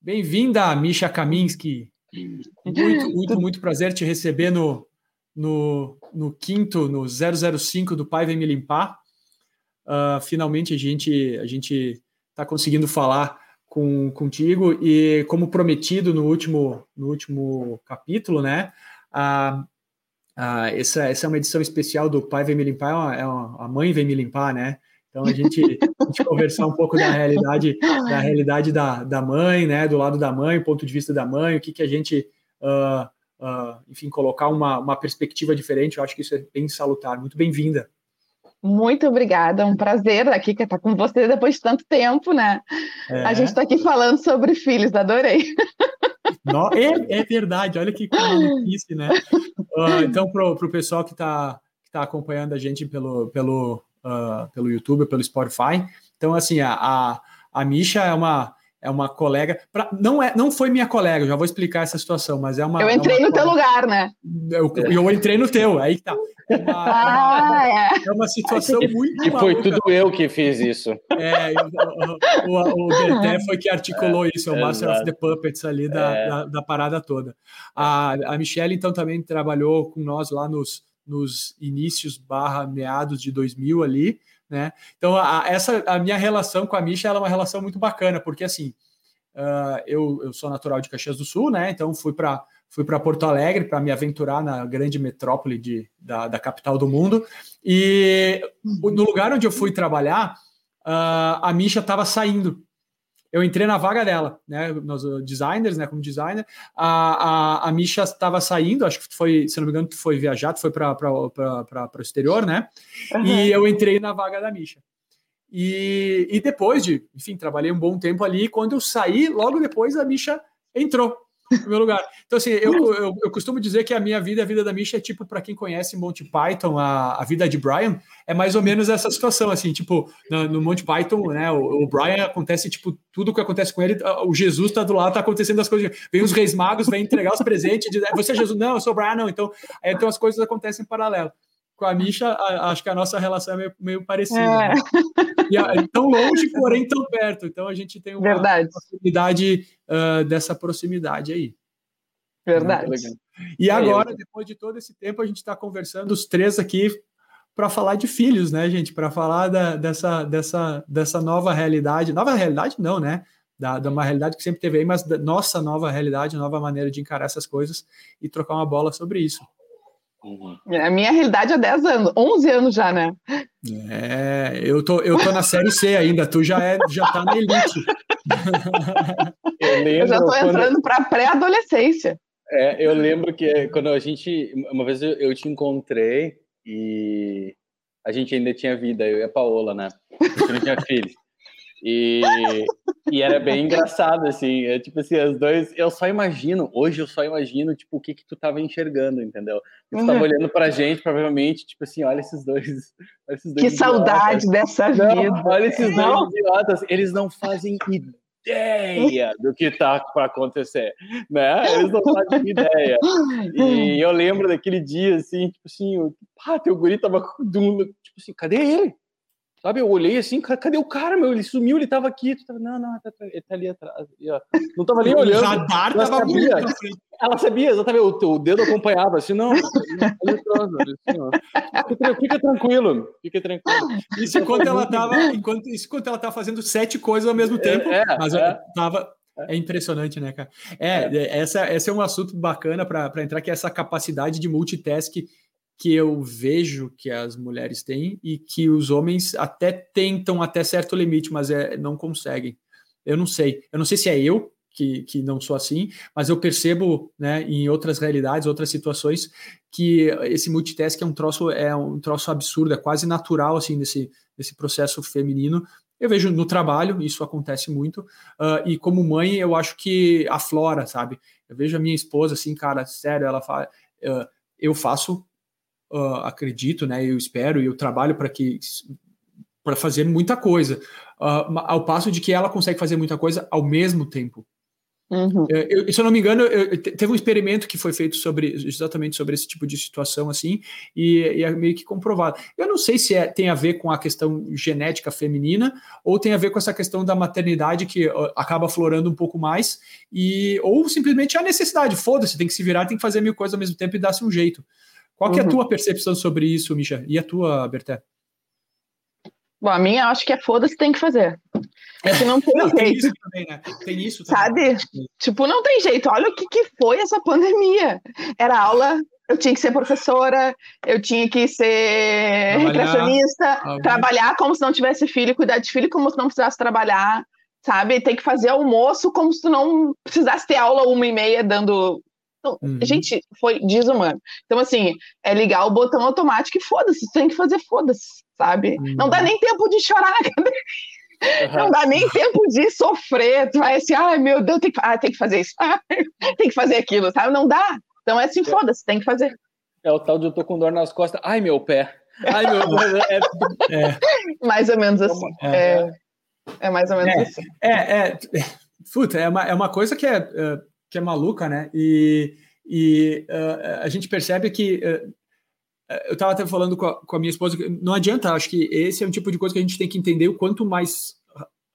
Bem-vinda, Misha Kaminski. Muito, muito, muito prazer te receber no, no, no quinto, no 005 do Pai Vem Me Limpar. Uh, finalmente a gente a gente está conseguindo falar com, contigo e como prometido no último no último capítulo, né? Uh, uh, essa, essa é uma edição especial do Pai Vem Me Limpar, é uma, é uma, a mãe vem me limpar, né? Então a gente, a gente conversar um pouco da realidade da realidade da, da mãe, né? Do lado da mãe, ponto de vista da mãe, o que, que a gente, uh, uh, enfim, colocar uma, uma perspectiva diferente. Eu acho que isso é bem salutar. Muito bem-vinda. Muito obrigada, é um prazer aqui estar com você depois de tanto tempo, né? É. A gente está aqui falando sobre filhos, adorei. No, é, é, verdade, olha que maluquice, né? Uh, então, para o pessoal que está que tá acompanhando a gente pelo, pelo, uh, pelo YouTube, pelo Spotify. Então, assim, a, a, a Misha é uma, é uma colega. Pra, não, é, não foi minha colega, já vou explicar essa situação, mas é uma. Eu entrei é no colega. teu lugar, né? Eu, eu entrei no teu, aí que tá. É uma, ah, é. é uma situação muito. E foi tudo eu que fiz isso. É, o, o, o Berté foi que articulou é, isso, é o Master of the Puppets ali da, é. da, da, parada toda. A, a Michelle, então, também trabalhou com nós lá nos, nos inícios barra meados de 2000 ali, né? Então, a, essa, a minha relação com a Misha é uma relação muito bacana, porque assim, uh, eu, eu sou natural de Caxias do Sul, né? Então, fui para fui para Porto Alegre para me aventurar na grande metrópole de, da, da capital do mundo. E no lugar onde eu fui trabalhar, uh, a Misha estava saindo eu entrei na vaga dela, né? Nos designers, né? Como designer, a, a, a Misha estava saindo, acho que foi, se não me engano, tu foi viajar, tu foi para o exterior, né? Uhum. E eu entrei na vaga da Misha. E, e depois de, enfim, trabalhei um bom tempo ali. Quando eu saí, logo depois a Misha entrou no meu lugar. Então, assim, eu, eu, eu, costumo dizer que a minha vida, a vida da Misha é tipo, para quem conhece Monty Python, a, a vida de Brian, é mais ou menos essa situação, assim, tipo, no, no Monty Python, né, o, o, Brian acontece, tipo, tudo que acontece com ele, o Jesus tá do lado, tá acontecendo as coisas, vem os reis magos, vem entregar os presentes, diz, você é Jesus? Não, eu sou Brian, não, então, então as coisas acontecem em paralelo com a Misha, acho que a nossa relação é meio, meio parecida. É. Né? E é tão longe, porém tão perto. Então a gente tem uma Verdade. possibilidade uh, dessa proximidade aí. Verdade. E agora, depois de todo esse tempo, a gente está conversando os três aqui para falar de filhos, né, gente? Para falar da, dessa, dessa, dessa nova realidade. Nova realidade, não, né? Da, da uma realidade que sempre teve aí, mas da nossa nova realidade, nova maneira de encarar essas coisas e trocar uma bola sobre isso. Uhum. A minha realidade é 10 anos, 11 anos já, né? É, eu tô, eu tô na série C ainda, tu já, é, já tá na elite. eu, eu já tô entrando quando... para pré-adolescência. É, eu lembro que quando a gente, uma vez eu, eu te encontrei e a gente ainda tinha vida, eu e a Paola, né? A gente não tinha filhos. E, e era bem engraçado, assim, é, tipo assim, os dois, eu só imagino, hoje eu só imagino, tipo, o que que tu tava enxergando, entendeu? Tu uhum. tava olhando pra gente, provavelmente, tipo assim, olha esses dois, olha esses dois Que idiotas. saudade dessa vida. Não, olha esses não. dois idiotas, eles não fazem ideia do que tá para acontecer, né? Eles não fazem ideia. E eu lembro daquele dia, assim, tipo assim, pá, teu guri tava com tipo assim, cadê ele? Sabe, eu olhei assim, cadê o cara, meu? Ele sumiu, ele tava aqui. Tava, não, não, tá, ele tá ali atrás. Não tava nem olhando. O radar ela tava sabia, Ela sabia, exatamente, o, o dedo acompanhava, assim, não. Assim, fica tranquilo, fica tranquilo. Isso enquanto ela tava, enquanto, isso enquanto ela tava fazendo sete coisas ao mesmo é, tempo. É, mas é. tava, é impressionante, né, cara? É, é. Essa, esse é um assunto bacana para entrar, que é essa capacidade de multitask que eu vejo que as mulheres têm e que os homens até tentam até certo limite, mas é, não conseguem. Eu não sei. Eu não sei se é eu que, que não sou assim, mas eu percebo, né, em outras realidades, outras situações, que esse multitask é um troço, é um troço absurdo, é quase natural, assim, desse, desse processo feminino. Eu vejo no trabalho, isso acontece muito, uh, e como mãe, eu acho que aflora, sabe? Eu vejo a minha esposa, assim, cara, sério, ela fala, uh, eu faço uh, acredito, né? Eu espero e eu trabalho para que para fazer muita coisa, uh, ao passo de que ela consegue fazer muita coisa ao mesmo tempo. Uhum. É, eu, se eu não me engano, eu, teve um experimento que foi feito sobre exatamente sobre esse tipo de situação assim, e, e é meio que comprovado. Eu não sei se é, tem a ver com a questão genética feminina ou tem a ver com essa questão da maternidade que uh, acaba florando um pouco mais, e ou simplesmente a necessidade. Foda-se, tem que se virar, tem que fazer mil coisas ao mesmo tempo e dar-se um jeito. Qual que é a uhum. tua percepção sobre isso, Misha? E a tua, Berté? Bom, a minha acho que é foda-se, tem que fazer. É que não tem não, jeito. Tem isso também, né? Tem isso também. Sabe? Tipo, não tem jeito. Olha o que, que foi essa pandemia. Era aula, eu tinha que ser professora, eu tinha que ser trabalhar, recreacionista, trabalhar como se não tivesse filho, cuidar de filho como se não precisasse trabalhar, sabe? Tem que fazer almoço como se não precisasse ter aula uma e meia dando. Uhum. Gente, foi desumano. Então, assim, é ligar o botão automático e foda-se, tem que fazer foda-se, sabe? Uhum. Não dá nem tempo de chorar na cadeira. Uhum. Não dá nem tempo de sofrer. Tu vai assim, ai meu Deus, tem que, ah, tem que fazer isso, ah, tem que fazer aquilo, sabe? Não dá. Então é assim, é. foda-se, tem que fazer. É o tal de eu tô com dor nas costas, ai meu pé. Ai meu é, é. Mais ou menos assim. É, é, é mais ou menos é, assim. É, é, puta, é uma, é uma coisa que é, que é maluca, né? E, e uh, a gente percebe que. Uh, eu estava até falando com a, com a, minha esposa, não adianta, acho que esse é um tipo de coisa que a gente tem que entender o quanto mais,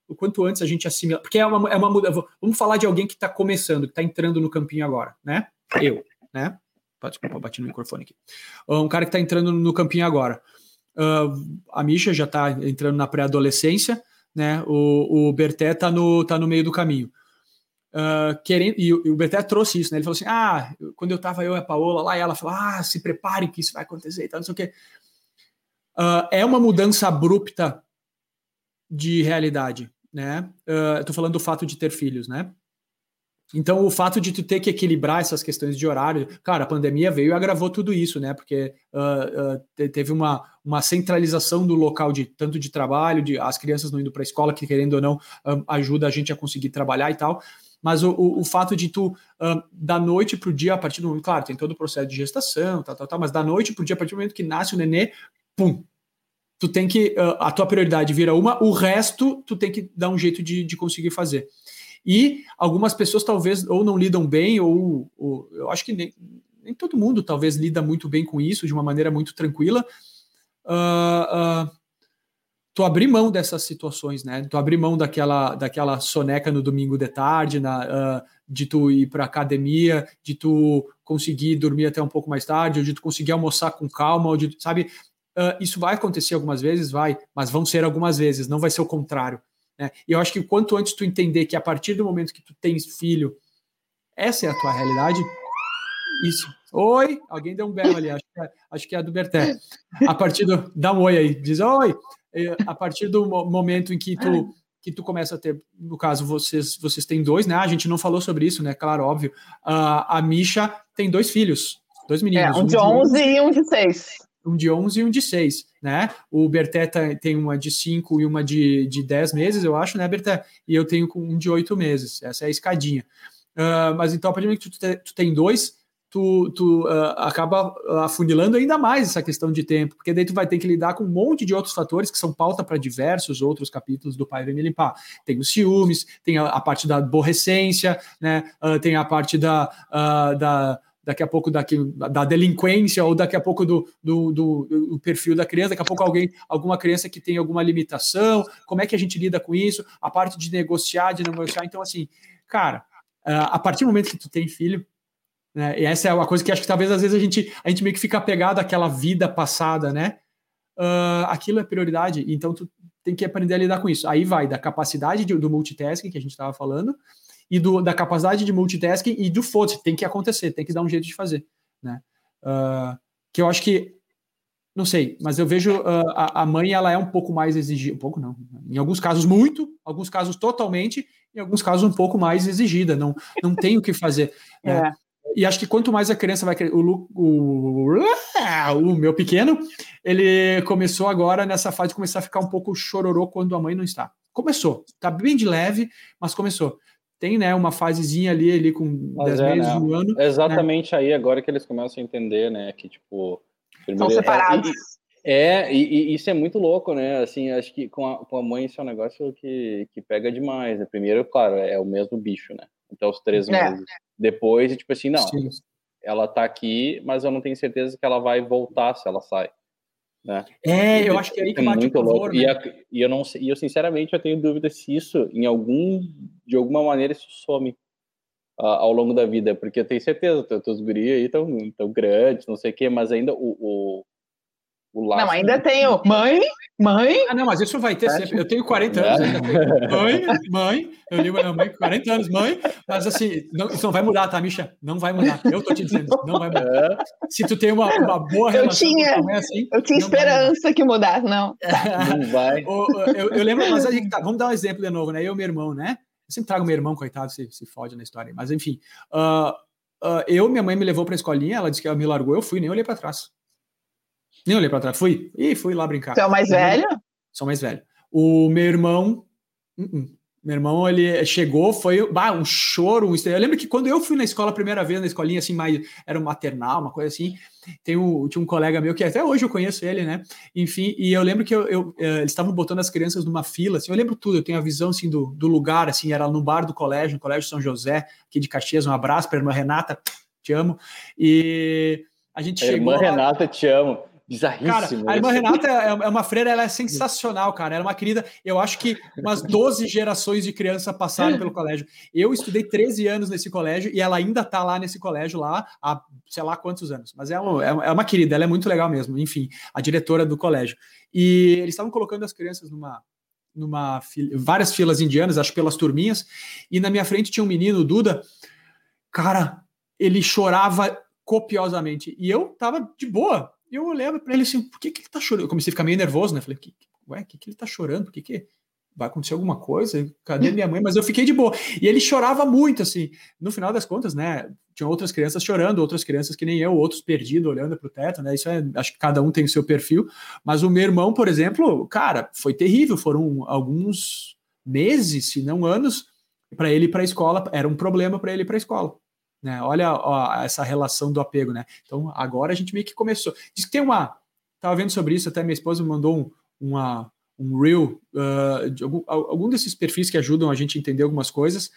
o quanto antes a gente assimila, porque é uma, é uma vamos falar de alguém que está começando, que está entrando no campinho agora, né? Eu, né? Desculpa, bati no microfone aqui. Um cara que está entrando no campinho agora. Uh, a Misha já está entrando na pré-adolescência, né? O, o Berté está no, tá no meio do caminho. Uh, querendo, e, o Berté trouxe isso, né? Ele falou assim: ah, quando eu tava eu e a Paola lá, e ela falou: ah, se prepare que isso vai acontecer e tal, não sei o quê. Uh, é uma mudança abrupta de realidade, né? Uh, tô falando do fato de ter filhos, né? Então, o fato de tu ter que equilibrar essas questões de horário, cara, a pandemia veio e agravou tudo isso, né? Porque uh, uh, teve uma, uma centralização do local de tanto de trabalho, de as crianças não indo para a escola, que querendo ou não ajuda a gente a conseguir trabalhar e tal. Mas o, o, o fato de tu, uh, da noite para o dia, a partir do momento, claro, tem todo o processo de gestação, tal, tal, tal, mas da noite para o dia, a partir do momento que nasce o nenê, pum, tu tem que, uh, a tua prioridade vira uma, o resto tu tem que dar um jeito de, de conseguir fazer. E algumas pessoas talvez ou não lidam bem, ou, ou eu acho que nem, nem, todo mundo talvez lida muito bem com isso, de uma maneira muito tranquila. Uh, uh, tu abrir mão dessas situações, né? Tu abrir mão daquela, daquela soneca no domingo de tarde, na, uh, de tu ir para academia, de tu conseguir dormir até um pouco mais tarde, ou de tu conseguir almoçar com calma, ou de, sabe? Uh, isso vai acontecer algumas vezes, vai, mas vão ser algumas vezes, não vai ser o contrário. Né? E eu acho que quanto antes tu entender que a partir do momento que tu tens filho, essa é a tua realidade, isso. Oi, alguém deu um berro ali, acho que é, acho que é a do Berté. A partir do. Dá um oi aí, diz oi a partir do momento em que tu que tu começa a ter, no caso, vocês vocês têm dois, né? A gente não falou sobre isso, né? Claro, óbvio. Uh, a Misha tem dois filhos, dois meninos. É, um, um de 11 e um de 6. Um de 11 e um de 6, né? O Berté tem uma de 5 e uma de, de 10 meses, eu acho, né, Berté? E eu tenho um de 8 meses. Essa é a escadinha. Uh, mas então, a partir do momento que tu, te, tu tem dois, tu, tu uh, acaba afunilando ainda mais essa questão de tempo, porque daí tu vai ter que lidar com um monte de outros fatores que são pauta para diversos outros capítulos do Pai Vem Me Limpar. Tem os ciúmes, tem a, a parte da aborrecência, né? Uh, tem a parte da, uh, da daqui a pouco daqui, da delinquência ou daqui a pouco do, do, do, do, perfil da criança, daqui a pouco alguém, alguma criança que tem alguma limitação, como é que a gente lida com isso, a parte de negociar, de negociar, então assim, cara, a partir do momento que tu tem filho, né? E essa é uma coisa que acho que talvez às vezes a gente, a gente meio que fica apegado àquela vida passada, né? Uh, aquilo é prioridade, então tu tem que aprender a lidar com isso. Aí vai da capacidade de, do multitasking que a gente estava falando, e do, da capacidade de multitasking e do foda tem que acontecer, tem que dar um jeito de fazer, né? Uh, que eu acho que não sei, mas eu vejo uh, a, a, mãe ela é um pouco mais exigida, um pouco não, em alguns casos muito, alguns casos totalmente, em alguns casos um pouco mais exigida, não, não tem o que fazer. Né? É. E acho que quanto mais a criança vai crescer. O, o, o, meu pequeno, ele começou agora nessa fase de começar a ficar um pouco chororô quando a mãe não está. Começou. Tá bem de leve, mas começou. Tem, né, uma fasezinha ali, ali com 10 é, meses, né? um ano. É exatamente né? aí agora que eles começam a entender, né, que tipo. São separados. É, e, e, isso é muito louco, né? Assim, acho que com a, com a mãe isso é um negócio que, que pega demais. Né? Primeiro, claro, é o mesmo bicho, né? Então, os três é. meses. Depois, tipo assim, não, Sim. ela tá aqui, mas eu não tenho certeza que ela vai voltar se ela sai. Né? É, eu acho que é aí que é muito louco. Né? E, a, e, eu não e eu sinceramente eu tenho dúvida se isso em algum de alguma maneira isso some uh, ao longo da vida, porque eu tenho certeza, teus guri aí estão tão grandes, não sei o quê, mas ainda o, o o laço. Não, ainda tenho. Mãe, mãe. Ah, não, mas isso vai ter sempre. Eu tenho 40 anos, ainda tenho. Mãe, mãe. Eu ligo a minha mãe, 40 anos, mãe. Mas assim, não, isso não vai mudar, tá, Misha? Não vai mudar. Eu tô te dizendo, não vai mudar. Se tu tem uma, uma boa relação eu tinha, mãe assim. Eu tinha esperança que mudasse, não. Não vai. eu, eu, lembro, mas a gente tá, vamos dar um exemplo de novo, né? Eu e meu irmão, né? Eu sempre trago meu irmão, coitado, se, se fode na história. Mas enfim. Uh, uh, eu, minha mãe me levou pra escolinha, ela disse que ela me largou, eu fui, nem olhei pra trás. Nem olhei para trás. Fui. E fui lá brincar. Você é o mais velho? Sou mais velho. O meu irmão. Uh -uh. Meu irmão, ele chegou, foi bah, um choro, um Eu lembro que quando eu fui na escola a primeira vez, na escolinha assim, mais era um maternal, uma coisa assim, tem um, tinha um colega meu que até hoje eu conheço ele, né? Enfim, e eu lembro que eu, eu eh, eles estavam botando as crianças numa fila, assim, eu lembro tudo, eu tenho a visão assim do, do lugar, assim, era no bar do colégio, no Colégio São José, aqui de Caxias, um abraço para a irmã Renata, te amo. E a gente a chegou. Irmã lá... Renata, te amo. Bizarríssimo. Cara, a irmã Renata é, é uma freira, ela é sensacional, cara. Ela é uma querida. Eu acho que umas 12 gerações de criança passaram pelo colégio. Eu estudei 13 anos nesse colégio e ela ainda tá lá nesse colégio lá há sei lá quantos anos. Mas é, um, é uma querida, ela é muito legal mesmo. Enfim, a diretora do colégio. E eles estavam colocando as crianças numa, numa fila, várias filas indianas, acho pelas turminhas, e na minha frente tinha um menino, o Duda. Cara, ele chorava copiosamente. E eu tava de boa, eu olhava para ele assim, por que, que ele tá chorando? Eu comecei a ficar meio nervoso, né? Falei, que, ué, o que, que ele tá chorando? Por que, que vai acontecer alguma coisa? Cadê minha mãe? Mas eu fiquei de boa. E ele chorava muito, assim. No final das contas, né? Tinha outras crianças chorando, outras crianças que nem eu, outros perdidos, olhando para o teto, né? Isso é, acho que cada um tem o seu perfil. Mas o meu irmão, por exemplo, cara, foi terrível. Foram alguns meses, se não anos, para ele ir para a escola. Era um problema para ele ir para a escola. Né? Olha ó, essa relação do apego, né? Então agora a gente meio que começou. Diz que tem uma. Estava vendo sobre isso, até minha esposa me mandou um, uma, um reel uh, de algum, algum desses perfis que ajudam a gente a entender algumas coisas.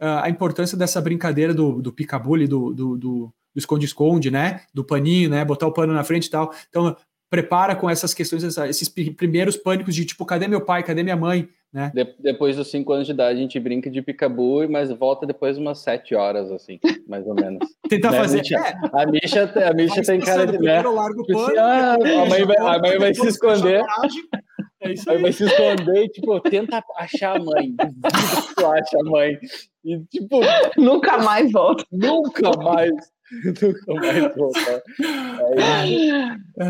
Uh, a importância dessa brincadeira do, do pica-bully, do, do, do esconde-esconde, né? Do paninho, né? Botar o pano na frente e tal. Então, prepara com essas questões, esses primeiros pânicos de tipo, cadê meu pai, cadê minha mãe? Né? De, depois dos cinco anos de idade, a gente brinca de picabu, mas volta depois umas sete horas, assim, mais ou menos. Tentar né? fazer. A Misha, a Misha, tem cara de. Né? Tipo assim, ah, a mãe vai, a mãe vai se esconder. É isso aí. aí vai se esconder e, tipo, tenta achar a mãe. Duvido que tu acha a mãe. E, tipo. Nunca mais volta. Nunca mais. Nunca mais voltar.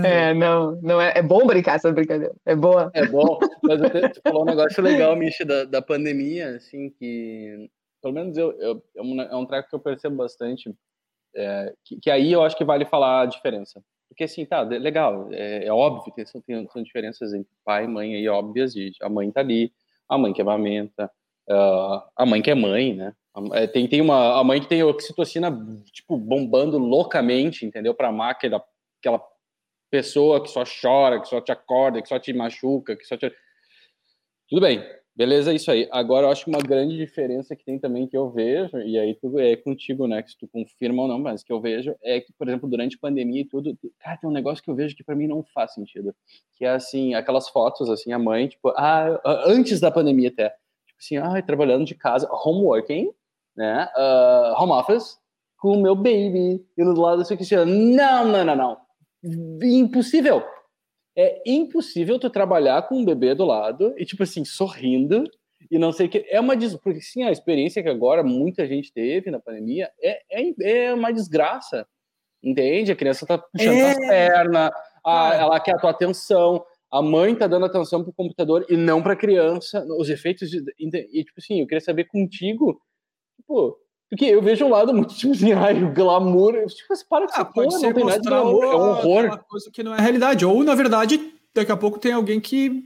É, não, não é, é bom brincar essa brincadeira. É boa. É bom, mas tu falou um negócio legal, Misha, da, da pandemia, assim, que pelo menos eu, eu é, um, é um treco que eu percebo bastante, é, que, que, aí eu acho que vale falar a diferença. Porque assim, tá, legal, é, é óbvio que são, são diferenças entre pai e mãe aí óbvias, de a mãe tá ali, a mãe que amamenta, uh, a mãe que é mãe, né? É, tem, tem uma a mãe que tem oxitocina tipo bombando loucamente, entendeu? Para amar aquela, aquela pessoa que só chora, que só te acorda, que só te machuca, que só te tudo bem, beleza, isso aí. Agora eu acho que uma grande diferença que tem também que eu vejo e aí tu é contigo, né? Se tu confirma ou não, mas que eu vejo é que, por exemplo, durante a pandemia e tudo, cara, tem um negócio que eu vejo que para mim não faz sentido, que é assim aquelas fotos assim a mãe tipo ah, antes da pandemia até assim, ah, trabalhando de casa, homeworking, né, uh, home office com o meu baby indo do lado da Cristiano. Não, não, não, não. Impossível. É impossível tu trabalhar com um bebê do lado e, tipo assim, sorrindo e não sei o que. É uma des... Porque, sim, a experiência que agora muita gente teve na pandemia é, é, é uma desgraça. Entende? A criança tá puxando é... as pernas, a, ela quer a tua atenção, a mãe tá dando atenção pro computador e não pra criança. Os efeitos de. E, tipo assim, eu queria saber contigo Tipo, porque eu vejo um lado muito tipo assim, ai, o glamour. Tipo, você para de ah, pode ser não tem nada de glamour, é um horror. coisa que não é realidade. Ou, na verdade, daqui a pouco tem alguém que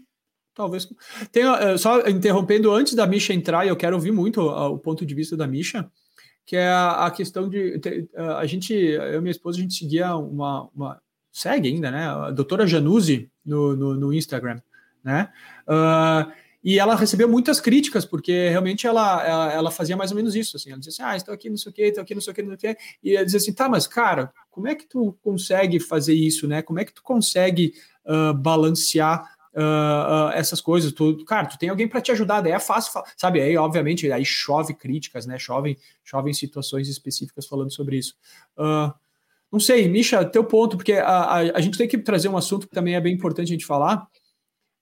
talvez. Tem, eh, só interrompendo antes da Misha entrar, eu quero ouvir muito o ponto de vista da Misha, que é a, questão de. A gente, eu e minha esposa, a gente seguia uma, uma segue ainda, né? A doutora Januzzi no, no, no Instagram, né? Uh, e ela recebeu muitas críticas, porque realmente ela, ela, ela, fazia mais ou menos isso, assim, ela dizia assim, ah, estou aqui, não sei o quê, estou aqui, não sei o quê, não sei o quê, e ela dizia assim, tá, mas cara, como é que tu consegue fazer isso, né? Como é que tu consegue uh, balancear uh, uh, essas coisas? Tu, cara, tu tem alguém para te ajudar, daí é fácil, sabe? Aí, obviamente, aí chove críticas, né? Chovem, chovem situações específicas falando sobre isso. Não sei, Misha, teu ponto, porque a, a, a gente tem que trazer um assunto que também é bem importante a gente falar,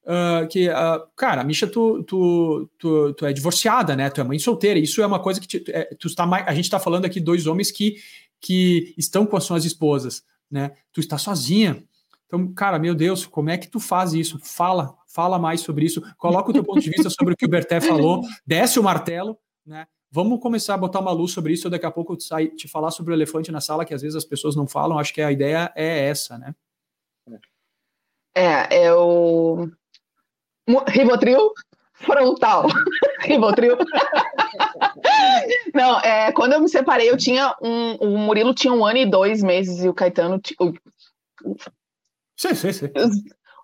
Uh, que, uh, cara, Misha, tu, tu, tu, tu, é divorciada, né? Tu é mãe solteira. Isso é uma coisa que te, é, tu está mais, a gente está falando aqui dois homens que, que estão com as suas esposas, né? Tu está sozinha. Então, cara, meu Deus, como é que tu faz isso? Fala, fala mais sobre isso. Coloca o teu ponto de vista sobre o que o Berté falou. Desce o martelo, né? Vamos começar a botar uma luz sobre isso. Daqui a pouco eu te, te falar sobre o elefante na sala, que às vezes as pessoas não falam. Acho que a ideia é essa, né? É, eu Rivotril frontal. Rivotril. Não, é, quando eu me separei, eu tinha um. O Murilo tinha um ano e dois meses e o Caetano. O, sim, sim, sim.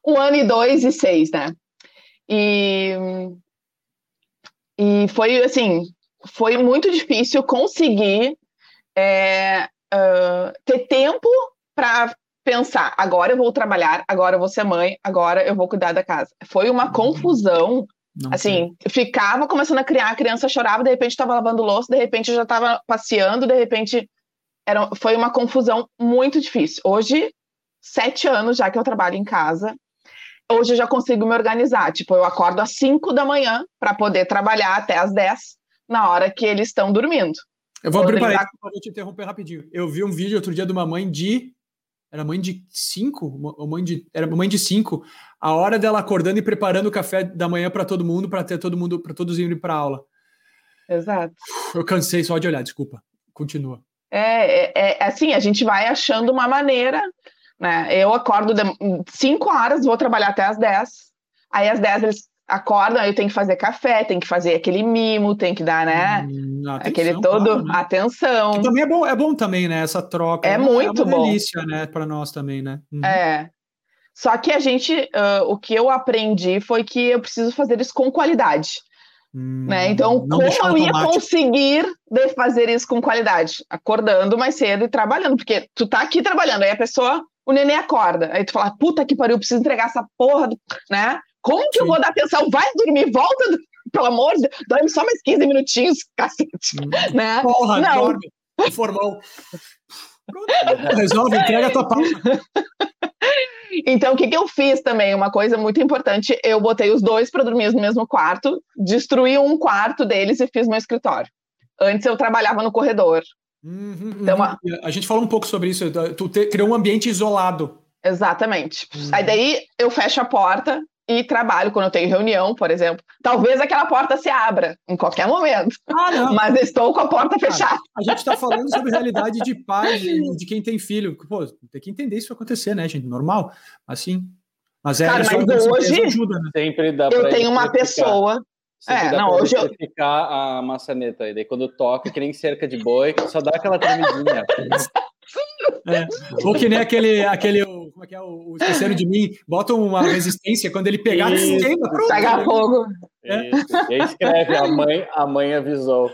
Um ano e dois e seis, né? E. E foi assim. Foi muito difícil conseguir é, uh, ter tempo para pensar, agora eu vou trabalhar, agora eu vou ser mãe, agora eu vou cuidar da casa. Foi uma uhum. confusão. Não assim, sei. ficava começando a criar, a criança chorava, de repente estava lavando louça, de repente já estava passeando, de repente era, foi uma confusão muito difícil. Hoje, sete anos já que eu trabalho em casa, hoje eu já consigo me organizar. Tipo, eu acordo às cinco da manhã para poder trabalhar até às dez, na hora que eles estão dormindo. Eu vou abrir para te interromper rapidinho. Eu vi um vídeo outro dia de uma mãe de era mãe de cinco, mãe de, era mãe de cinco, a hora dela acordando e preparando o café da manhã para todo mundo, para ter todo mundo, para todos irem para aula. Exato. Eu cansei só de olhar, desculpa. Continua. É, é, é assim, a gente vai achando uma maneira, né? Eu acordo de cinco horas, vou trabalhar até as dez. Aí às dez eles acordam, aí tem que fazer café, tem que fazer aquele mimo, tem que dar, né? Hum, atenção, aquele todo claro, né? atenção. Que também é bom, é bom também, né? Essa troca. É, é muito uma bom. delícia, né? Para nós também, né? Uhum. É. Só que a gente, uh, o que eu aprendi foi que eu preciso fazer isso com qualidade. Hum, né? Então, como eu ia conseguir fazer isso com qualidade? Acordando mais cedo e trabalhando, porque tu tá aqui trabalhando, aí a pessoa, o neném acorda, aí tu fala, puta que pariu, eu preciso entregar essa porra, né? Como que Sim. eu vou dar atenção? Vai dormir, volta, pelo amor de Deus, dorme só mais 15 minutinhos, cacete. Hum. Né? Porra, Não. dorme, formou. Resolve, entrega a tua pauta. Então, o que, que eu fiz também? Uma coisa muito importante, eu botei os dois para dormir no mesmo quarto, destruí um quarto deles e fiz meu escritório. Antes eu trabalhava no corredor. Uhum, então, uhum. A... a gente falou um pouco sobre isso. Tu te, criou um ambiente isolado. Exatamente. Uhum. Aí daí eu fecho a porta, e trabalho quando eu tenho reunião, por exemplo. Talvez aquela porta se abra em qualquer momento. Ah, não. Mas estou com a porta fechada. a gente está falando sobre realidade de pai, de, de quem tem filho. Pô, tem que entender isso acontecer, né, gente? Normal. Assim. Mas é Cara, mas hoje ajuda, né? sempre dá Eu tenho uma pessoa. é, não, hoje eu ficar a maçaneta aí, daí quando toca, que nem cerca de boi, só dá aquela tremidinha. É. Ou que nem aquele, aquele como é que é o, o esquecendo de mim, bota uma resistência, quando ele pegar, Isso. queima. Pega fogo. É. E aí escreve, a mãe, a mãe avisou.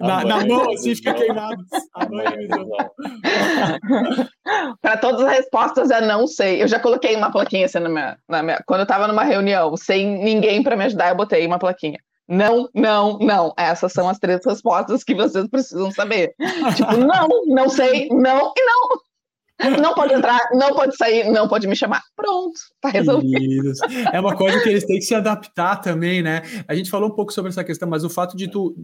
A na, mãe na mão, assim, fica queimado. A mãe avisou. Para todas as respostas é não sei. Eu já coloquei uma plaquinha assim na minha, na minha quando eu estava numa reunião, sem ninguém para me ajudar, eu botei uma plaquinha. Não, não, não. Essas são as três respostas que vocês precisam saber. tipo, não, não sei, não e não. Não pode entrar, não pode sair, não pode me chamar. Pronto, tá resolvido. É uma coisa que eles têm que se adaptar também, né? A gente falou um pouco sobre essa questão, mas o fato de tu,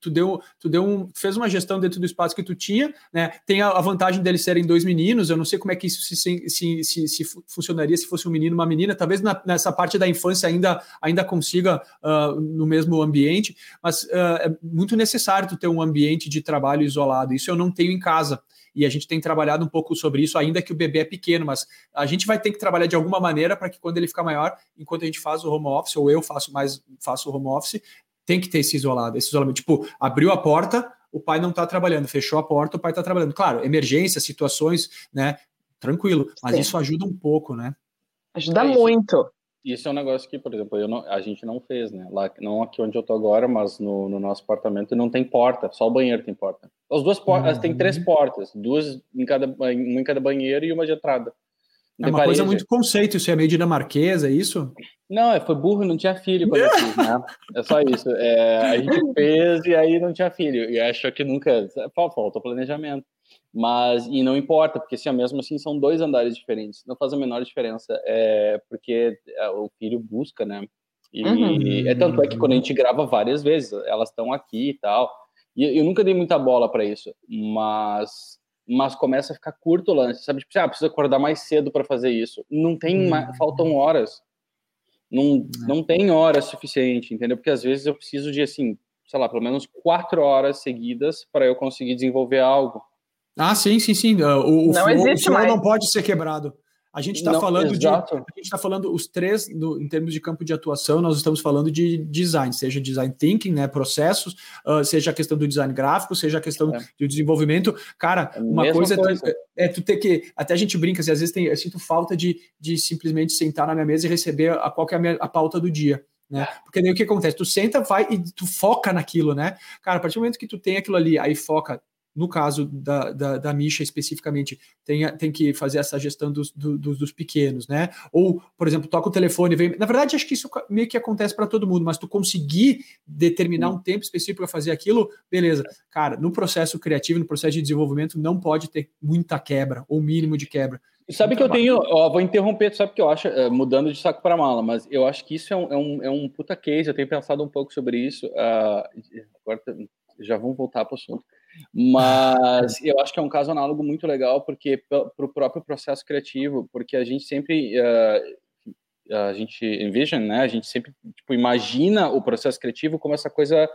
tu deu, tu deu um, fez uma gestão dentro do espaço que tu tinha, né? Tem a, a vantagem deles serem dois meninos. Eu não sei como é que isso se, se, se, se funcionaria se fosse um menino e uma menina. Talvez na, nessa parte da infância ainda, ainda consiga uh, no mesmo ambiente, mas uh, é muito necessário tu ter um ambiente de trabalho isolado. Isso eu não tenho em casa e a gente tem trabalhado um pouco sobre isso, ainda que o bebê é pequeno, mas a gente vai ter que trabalhar de alguma maneira para que quando ele ficar maior, enquanto a gente faz o home office, ou eu faço mais, faço o home office, tem que ter esse isolado, esse isolamento. Tipo, abriu a porta, o pai não está trabalhando, fechou a porta, o pai está trabalhando. Claro, emergências, situações, né? tranquilo. Mas Sim. isso ajuda um pouco, né? Ajuda é muito. Isso é um negócio que, por exemplo, não, a gente não fez, né? Lá, não aqui onde eu tô agora, mas no, no nosso apartamento não tem porta, só o banheiro tem porta. As duas portas, uhum. tem três portas, duas em cada, uma em cada banheiro e uma de entrada. É uma coisa muito conceito, isso é meio dinamarquesa, é isso? Não, é, foi burro, não tinha filho quando eu fiz, né? É só isso. É, a gente fez e aí não tinha filho. E achou que nunca. Falta planejamento. Mas, e não importa, porque assim, mesmo assim são dois andares diferentes. Não faz a menor diferença, é, porque é, o filho busca, né? E uhum. é tanto é que quando a gente grava várias vezes, elas estão aqui e tal. E eu nunca dei muita bola para isso, mas mas começa a ficar curto o lance, sabe? Tipo, ah, precisa acordar mais cedo para fazer isso. Não tem, uhum. faltam horas. Não, é. não tem horas suficiente, entendeu? Porque às vezes eu preciso de, assim, sei lá, pelo menos quatro horas seguidas para eu conseguir desenvolver algo. Ah, sim, sim, sim. O, o não flow, o flow não pode ser quebrado. A gente está falando exato. de. A gente está falando os três, no, em termos de campo de atuação, nós estamos falando de design, seja design thinking, né? Processos, uh, seja a questão do design gráfico, seja a questão é. do desenvolvimento. Cara, é uma coisa, coisa. É, tu, é, tu ter que. Até a gente brinca, assim, às vezes tem, eu sinto falta de, de simplesmente sentar na minha mesa e receber a, qual é a, minha, a pauta do dia. Né? Porque daí o que acontece? Tu senta, vai e tu foca naquilo, né? Cara, a partir do momento que tu tem aquilo ali, aí foca, no caso da, da, da Misha especificamente, tem, tem que fazer essa gestão dos, do, dos pequenos, né? Ou, por exemplo, toca o telefone, vem. Na verdade, acho que isso meio que acontece para todo mundo, mas tu conseguir determinar um tempo específico para fazer aquilo, beleza. Cara, no processo criativo, no processo de desenvolvimento, não pode ter muita quebra, ou mínimo de quebra. Sabe que eu tenho, ó, vou interromper, sabe que eu acho, é, mudando de saco para mala, mas eu acho que isso é um, é, um, é um puta case, eu tenho pensado um pouco sobre isso, uh, agora já vamos voltar para o assunto. Mas eu acho que é um caso análogo muito legal, porque para o próprio processo criativo, porque a gente sempre. Uh, a gente envision, né? A gente sempre tipo, imagina o processo criativo como essa coisa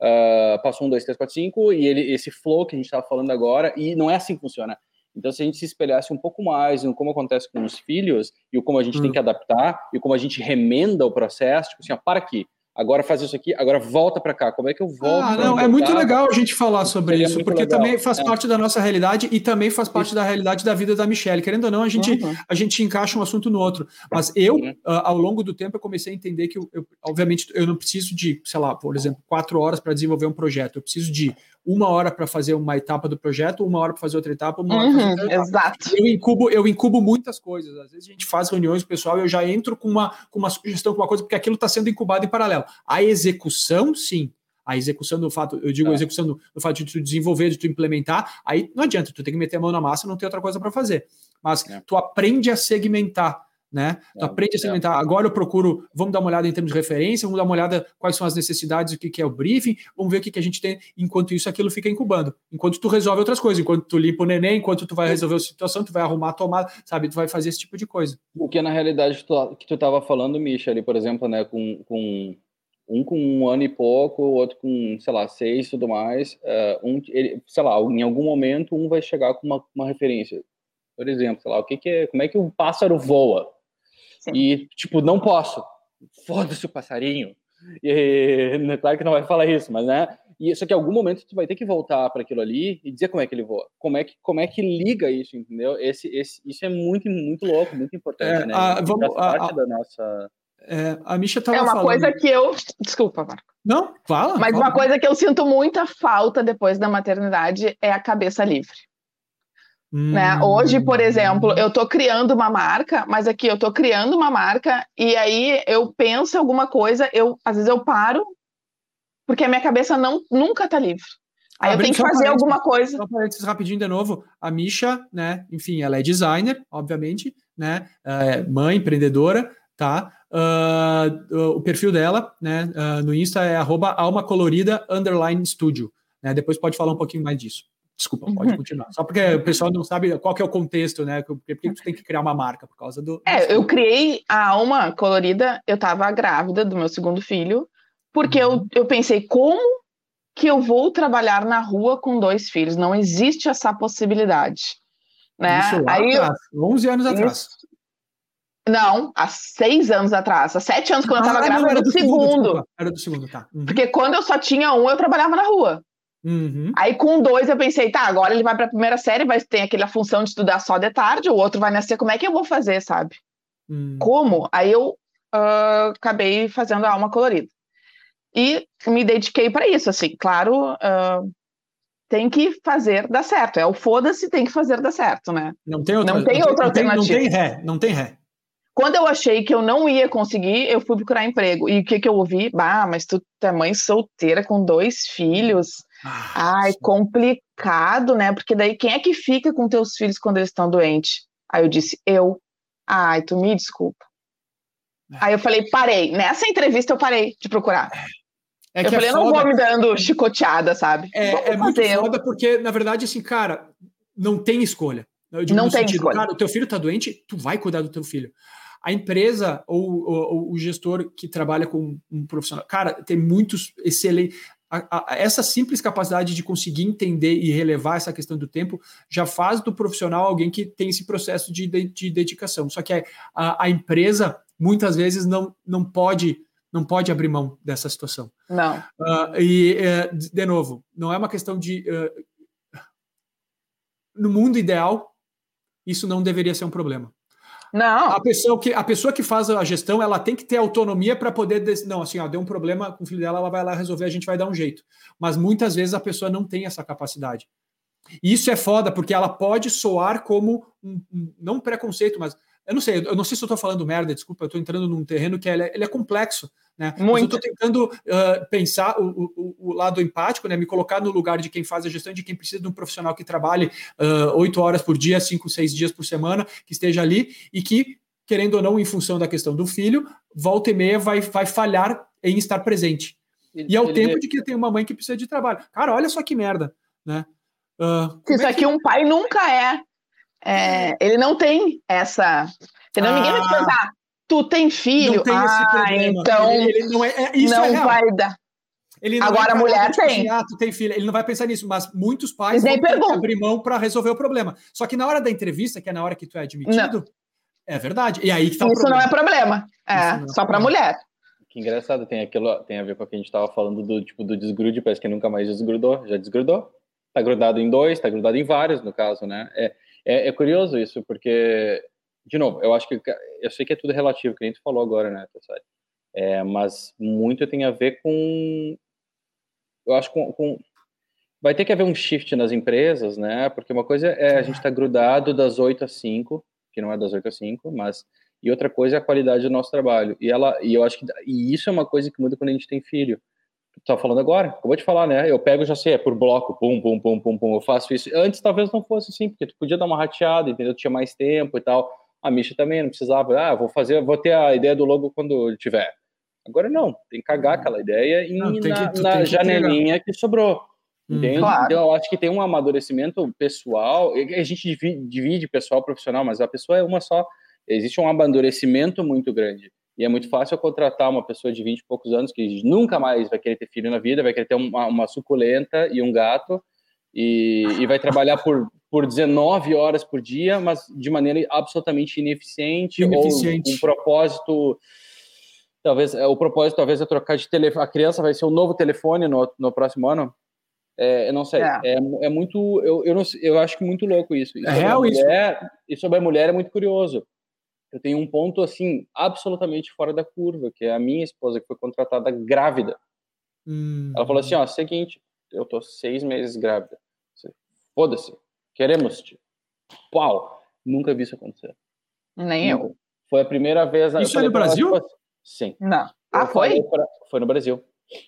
uh, passou um, dois, três, quatro, cinco e ele esse flow que a gente estava falando agora e não é assim que funciona. Então, se a gente se espelhasse um pouco mais em como acontece com os filhos e como a gente hum. tem que adaptar e como a gente remenda o processo, tipo assim, ó, para aqui, agora faz isso aqui, agora volta para cá. Como é que eu volto? Ah, não, é muito legal a gente falar sobre Seria isso, porque legal. também faz é. parte da nossa realidade e também faz parte isso. da realidade da vida da Michelle. Querendo ou não, a gente, uhum. a gente encaixa um assunto no outro. Mas eu, uhum. uh, ao longo do tempo, eu comecei a entender que, eu, eu, obviamente, eu não preciso de, sei lá, por exemplo, quatro horas para desenvolver um projeto. Eu preciso de uma hora para fazer uma etapa do projeto, uma hora para fazer outra etapa, uma hora uhum, fazer outra etapa. Exato. Eu incubo, eu incubo muitas coisas. Às vezes a gente faz reuniões pessoal e eu já entro com uma, com uma sugestão, com uma coisa, porque aquilo está sendo incubado em paralelo. A execução, sim. A execução do fato, eu digo é. a execução do, do, fato de tu desenvolver, de tu implementar, aí não adianta, tu tem que meter a mão na massa, não tem outra coisa para fazer. Mas é. tu aprende a segmentar né? Tu aprende a segmentar. Agora eu procuro, vamos dar uma olhada em termos de referência, vamos dar uma olhada quais são as necessidades, o que, que é o briefing, vamos ver o que, que a gente tem. Enquanto isso, aquilo fica incubando. Enquanto tu resolve outras coisas, enquanto tu limpa o neném, enquanto tu vai resolver a situação, tu vai arrumar a tomada, sabe? Tu vai fazer esse tipo de coisa. O que na realidade tu, que tu estava falando, Misha, ali, por exemplo, né, com, com um com um ano e pouco, o outro com, sei lá, seis e tudo mais, uh, um, ele, sei lá, em algum momento um vai chegar com uma, uma referência. Por exemplo, sei lá, o que, que é, como é que um pássaro voa? Sim. E, tipo, não posso. Foda-se o passarinho. E, é claro que não vai falar isso, mas né? E só que em algum momento tu vai ter que voltar para aquilo ali e dizer como é que ele voa, como é que como é que liga isso, entendeu? Esse, esse isso é muito muito louco, muito importante, é, né? A, vamos, parte a, da nossa é, a Misha estava É uma falando... coisa que eu. Desculpa, Marco. Não, fala. Mas fala. uma coisa que eu sinto muita falta depois da maternidade é a cabeça livre. Né? Hum. Hoje, por exemplo, eu estou criando uma marca, mas aqui eu estou criando uma marca e aí eu penso alguma coisa, eu às vezes eu paro porque a minha cabeça não nunca está livre. Aí eu tenho que fazer alguma coisa. Só parênteses rapidinho de novo. A Misha, né? Enfim, ela é designer, obviamente, né? É mãe, empreendedora, tá? Uh, o perfil dela, né? Uh, no Insta é arroba almacolorida underline studio. Né? Depois pode falar um pouquinho mais disso. Desculpa, pode uhum. continuar. Só porque o pessoal não sabe qual que é o contexto, né? Por que tu tem que criar uma marca? Por causa do. É, eu criei a Alma Colorida, eu estava grávida do meu segundo filho, porque uhum. eu, eu pensei, como que eu vou trabalhar na rua com dois filhos? Não existe essa possibilidade. Né? Isso lá Aí, atrás, 11 anos atrás. Não, há seis anos atrás. Há sete anos, quando eu estava ah, grávida, era do, segundo. segundo era do segundo, tá. Uhum. Porque quando eu só tinha um, eu trabalhava na rua. Uhum. Aí com dois eu pensei, tá, agora ele vai para a primeira série, vai ter aquela função de estudar só de tarde, o outro vai nascer, como é que eu vou fazer, sabe? Uhum. Como? Aí eu uh, acabei fazendo a alma colorida. E me dediquei para isso, assim, claro, uh, tem que fazer dar certo. É o foda-se, tem que fazer dar certo, né? Não tem outra, não tem outra não alternativa. Tem, não tem ré, não tem ré. Quando eu achei que eu não ia conseguir, eu fui procurar emprego. E o que, que eu ouvi? Bah, mas tu é mãe solteira com dois filhos. Ah, Ai, sim. complicado, né? Porque daí quem é que fica com teus filhos quando eles estão doentes? Aí eu disse, eu. Ai, tu me desculpa. É. Aí eu falei, parei. Nessa entrevista eu parei de procurar. É eu falei, é eu não vou me dando chicoteada, sabe? É, é muito foda porque, na verdade, assim, cara, não tem escolha. não tem sentido, escolha. Cara, o teu filho tá doente, tu vai cuidar do teu filho a empresa ou, ou, o gestor que trabalha com um profissional, cara, tem muitos excelentes. Essa simples capacidade de conseguir entender e relevar essa questão do tempo já faz do profissional alguém que tem esse processo de, de, de dedicação. Só que a, a, empresa muitas vezes não, não pode não pode abrir mão dessa situação. Não. Uh, e, uh, de novo, não é uma questão de. Uh, no mundo ideal, isso não deveria ser um problema. Não. A pessoa que, a pessoa que faz a gestão, ela tem que ter autonomia para poder. Não, assim, ó, deu um problema com o filho dela, ela vai lá resolver, a gente vai dar um jeito. Mas muitas vezes a pessoa não tem essa capacidade. E isso é foda, porque ela pode soar como um, um não preconceito, mas eu não sei, eu não sei se eu estou falando merda, desculpa, eu estou entrando num terreno que ele é, ele é complexo, né? Muito. Mas eu estou tentando uh, pensar o, o, o, lado empático, né? Me colocar no lugar de quem faz a gestão, de quem precisa de um profissional que trabalhe oito uh, horas por dia, cinco, seis dias por semana, que esteja ali e que, querendo ou não, em função da questão do filho, volta e meia vai, vai falhar em estar presente. Ele, e ao tempo de que tem uma mãe que precisa de trabalho. Cara, olha só que merda, né? Uh, Isso é aqui que... um pai nunca é é, ele não tem essa. Entendeu? Ah, Ninguém vai te perguntar, tu tem filho? Não tem ah, esse problema. Então ele, ele não, é, é isso não é vai dar. Agora a mulher tem. Ah, tu tem filho. Ele não vai pensar nisso, mas muitos pais vão abrir mão para resolver o problema. Só que na hora da entrevista, que é na hora que tu é admitido, não. é verdade. E aí que tá Isso não é problema. É, é só para mulher. Que engraçado, tem aquilo, tem a ver com o que a gente estava falando do tipo do desgrude, parece que nunca mais desgrudou. Já desgrudou? Tá grudado em dois, tá grudado em vários, no caso, né? É, é, é, curioso isso, porque, de novo, eu acho que eu sei que é tudo relativo, que a gente falou agora, né, pessoal? É, mas muito tem a ver com, eu acho com, com, vai ter que haver um shift nas empresas, né? Porque uma coisa é a gente estar tá grudado das 8 às 5, que não é das 8 às 5, mas e outra coisa é a qualidade do nosso trabalho. E ela e eu acho que e isso é uma coisa que muda quando a gente tem filho tu tá falando agora, acabou de falar, né? Eu pego, já sei, é por bloco, pum, pum, pum, pum, pum, eu faço isso. Antes talvez não fosse assim, porque tu podia dar uma rateada, entendeu? Tu tinha mais tempo e tal. A Misha também não precisava, ah, vou fazer, vou ter a ideia do logo quando tiver. Agora não, tem que cagar aquela ideia e não, na, que, na janelinha que, que sobrou. Hum, entende? Claro. Então, eu acho que tem um amadurecimento pessoal. A gente divide, divide pessoal profissional, mas a pessoa é uma só. Existe um amadurecimento muito grande. E é muito fácil eu contratar uma pessoa de 20 e poucos anos que nunca mais vai querer ter filho na vida, vai querer ter uma, uma suculenta e um gato, e, e, vai trabalhar por, por 19 horas por dia, mas de maneira absolutamente ineficiente, ineficiente. ou um propósito. Talvez é, o propósito talvez é trocar de telefone. A criança vai ser o um novo telefone no, no próximo ano. É, eu não sei. É, é, é muito. Eu, eu, não, eu acho que muito louco isso. E é real mulher, isso. E sobre a mulher é muito curioso eu tenho um ponto assim absolutamente fora da curva, que é a minha esposa que foi contratada grávida. Hum. Ela falou assim, ó, seguinte, eu tô seis meses grávida. Foda-se, queremos te. Pau, nunca vi isso acontecer. Nem nunca. eu. Foi a primeira vez. Isso é no Brasil? Ela, sim. Não. Ah, foi? Pra, foi no Brasil.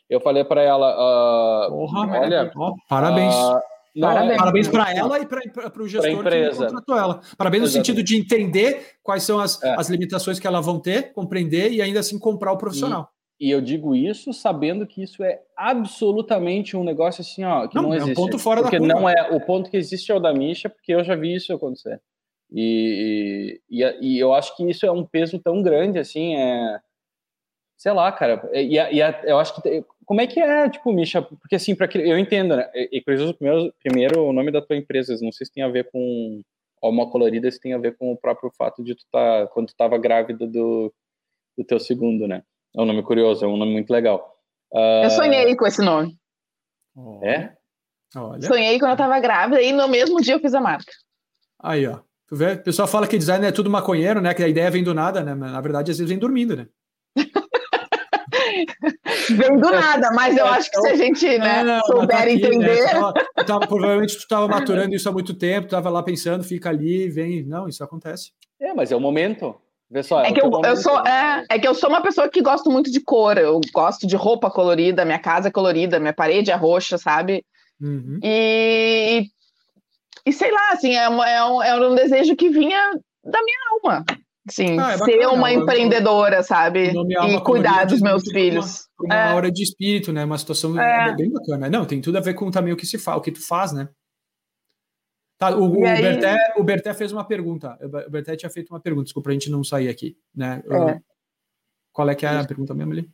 Eu falei para ela, uh, Porra, olha, parabéns. Uh, Parabéns, parabéns para ela e para o gestor que contratou ela. Parabéns no sentido de entender quais são as, é. as limitações que ela vão ter, compreender e ainda assim comprar o profissional. E, e, eu digo isso sabendo que isso é absolutamente um negócio assim, ó, que não, não existe. É um ponto fora porque da curva. não é o ponto que existe é o da Misha, porque eu já vi isso acontecer. E, e, e, eu acho que isso é um peso tão grande assim, é sei lá, cara. E, e eu acho que como é que é, tipo, Misha? Porque assim, para eu entendo, né? E primeiro, primeiro o nome da tua empresa, não sei se tem a ver com uma colorida, se tem a ver com o próprio fato de tu tá quando tu tava grávida do, do teu segundo, né? É um nome curioso, é um nome muito legal. Uh... Eu sonhei com esse nome. É? Olha. Sonhei quando eu tava grávida e no mesmo dia eu fiz a marca. Aí, ó. Tu vê? O pessoal fala que design é tudo maconheiro, né? Que a ideia vem do nada, né? Na verdade, às vezes vem dormindo, né? vem do nada, mas eu é, acho que se a gente né, não, souber tá aqui, né? entender. Né? Tava, tava, provavelmente tu estava maturando isso há muito tempo, estava lá pensando, fica ali, vem. Não, isso acontece. É, mas é o momento. Vê só, é, é que eu, eu sou, é, é, que eu sou uma pessoa que gosto muito de cor, eu gosto de roupa colorida, minha casa é colorida, minha parede é roxa, sabe? Uhum. E, e sei lá, assim, é, é, um, é um desejo que vinha da minha alma. Sim, ah, é ser uma empreendedora, sabe? E cuidar dos meus filhos. Uma, uma é. hora de espírito, né? Uma situação é. bem bacana. Não, tem tudo a ver com também o que se faz, o que tu faz, né? Tá, o, o, aí... Berté, o Berté fez uma pergunta. O Berté tinha feito uma pergunta, desculpa, a gente não sair aqui, né? É. Qual é que é a pergunta mesmo ali?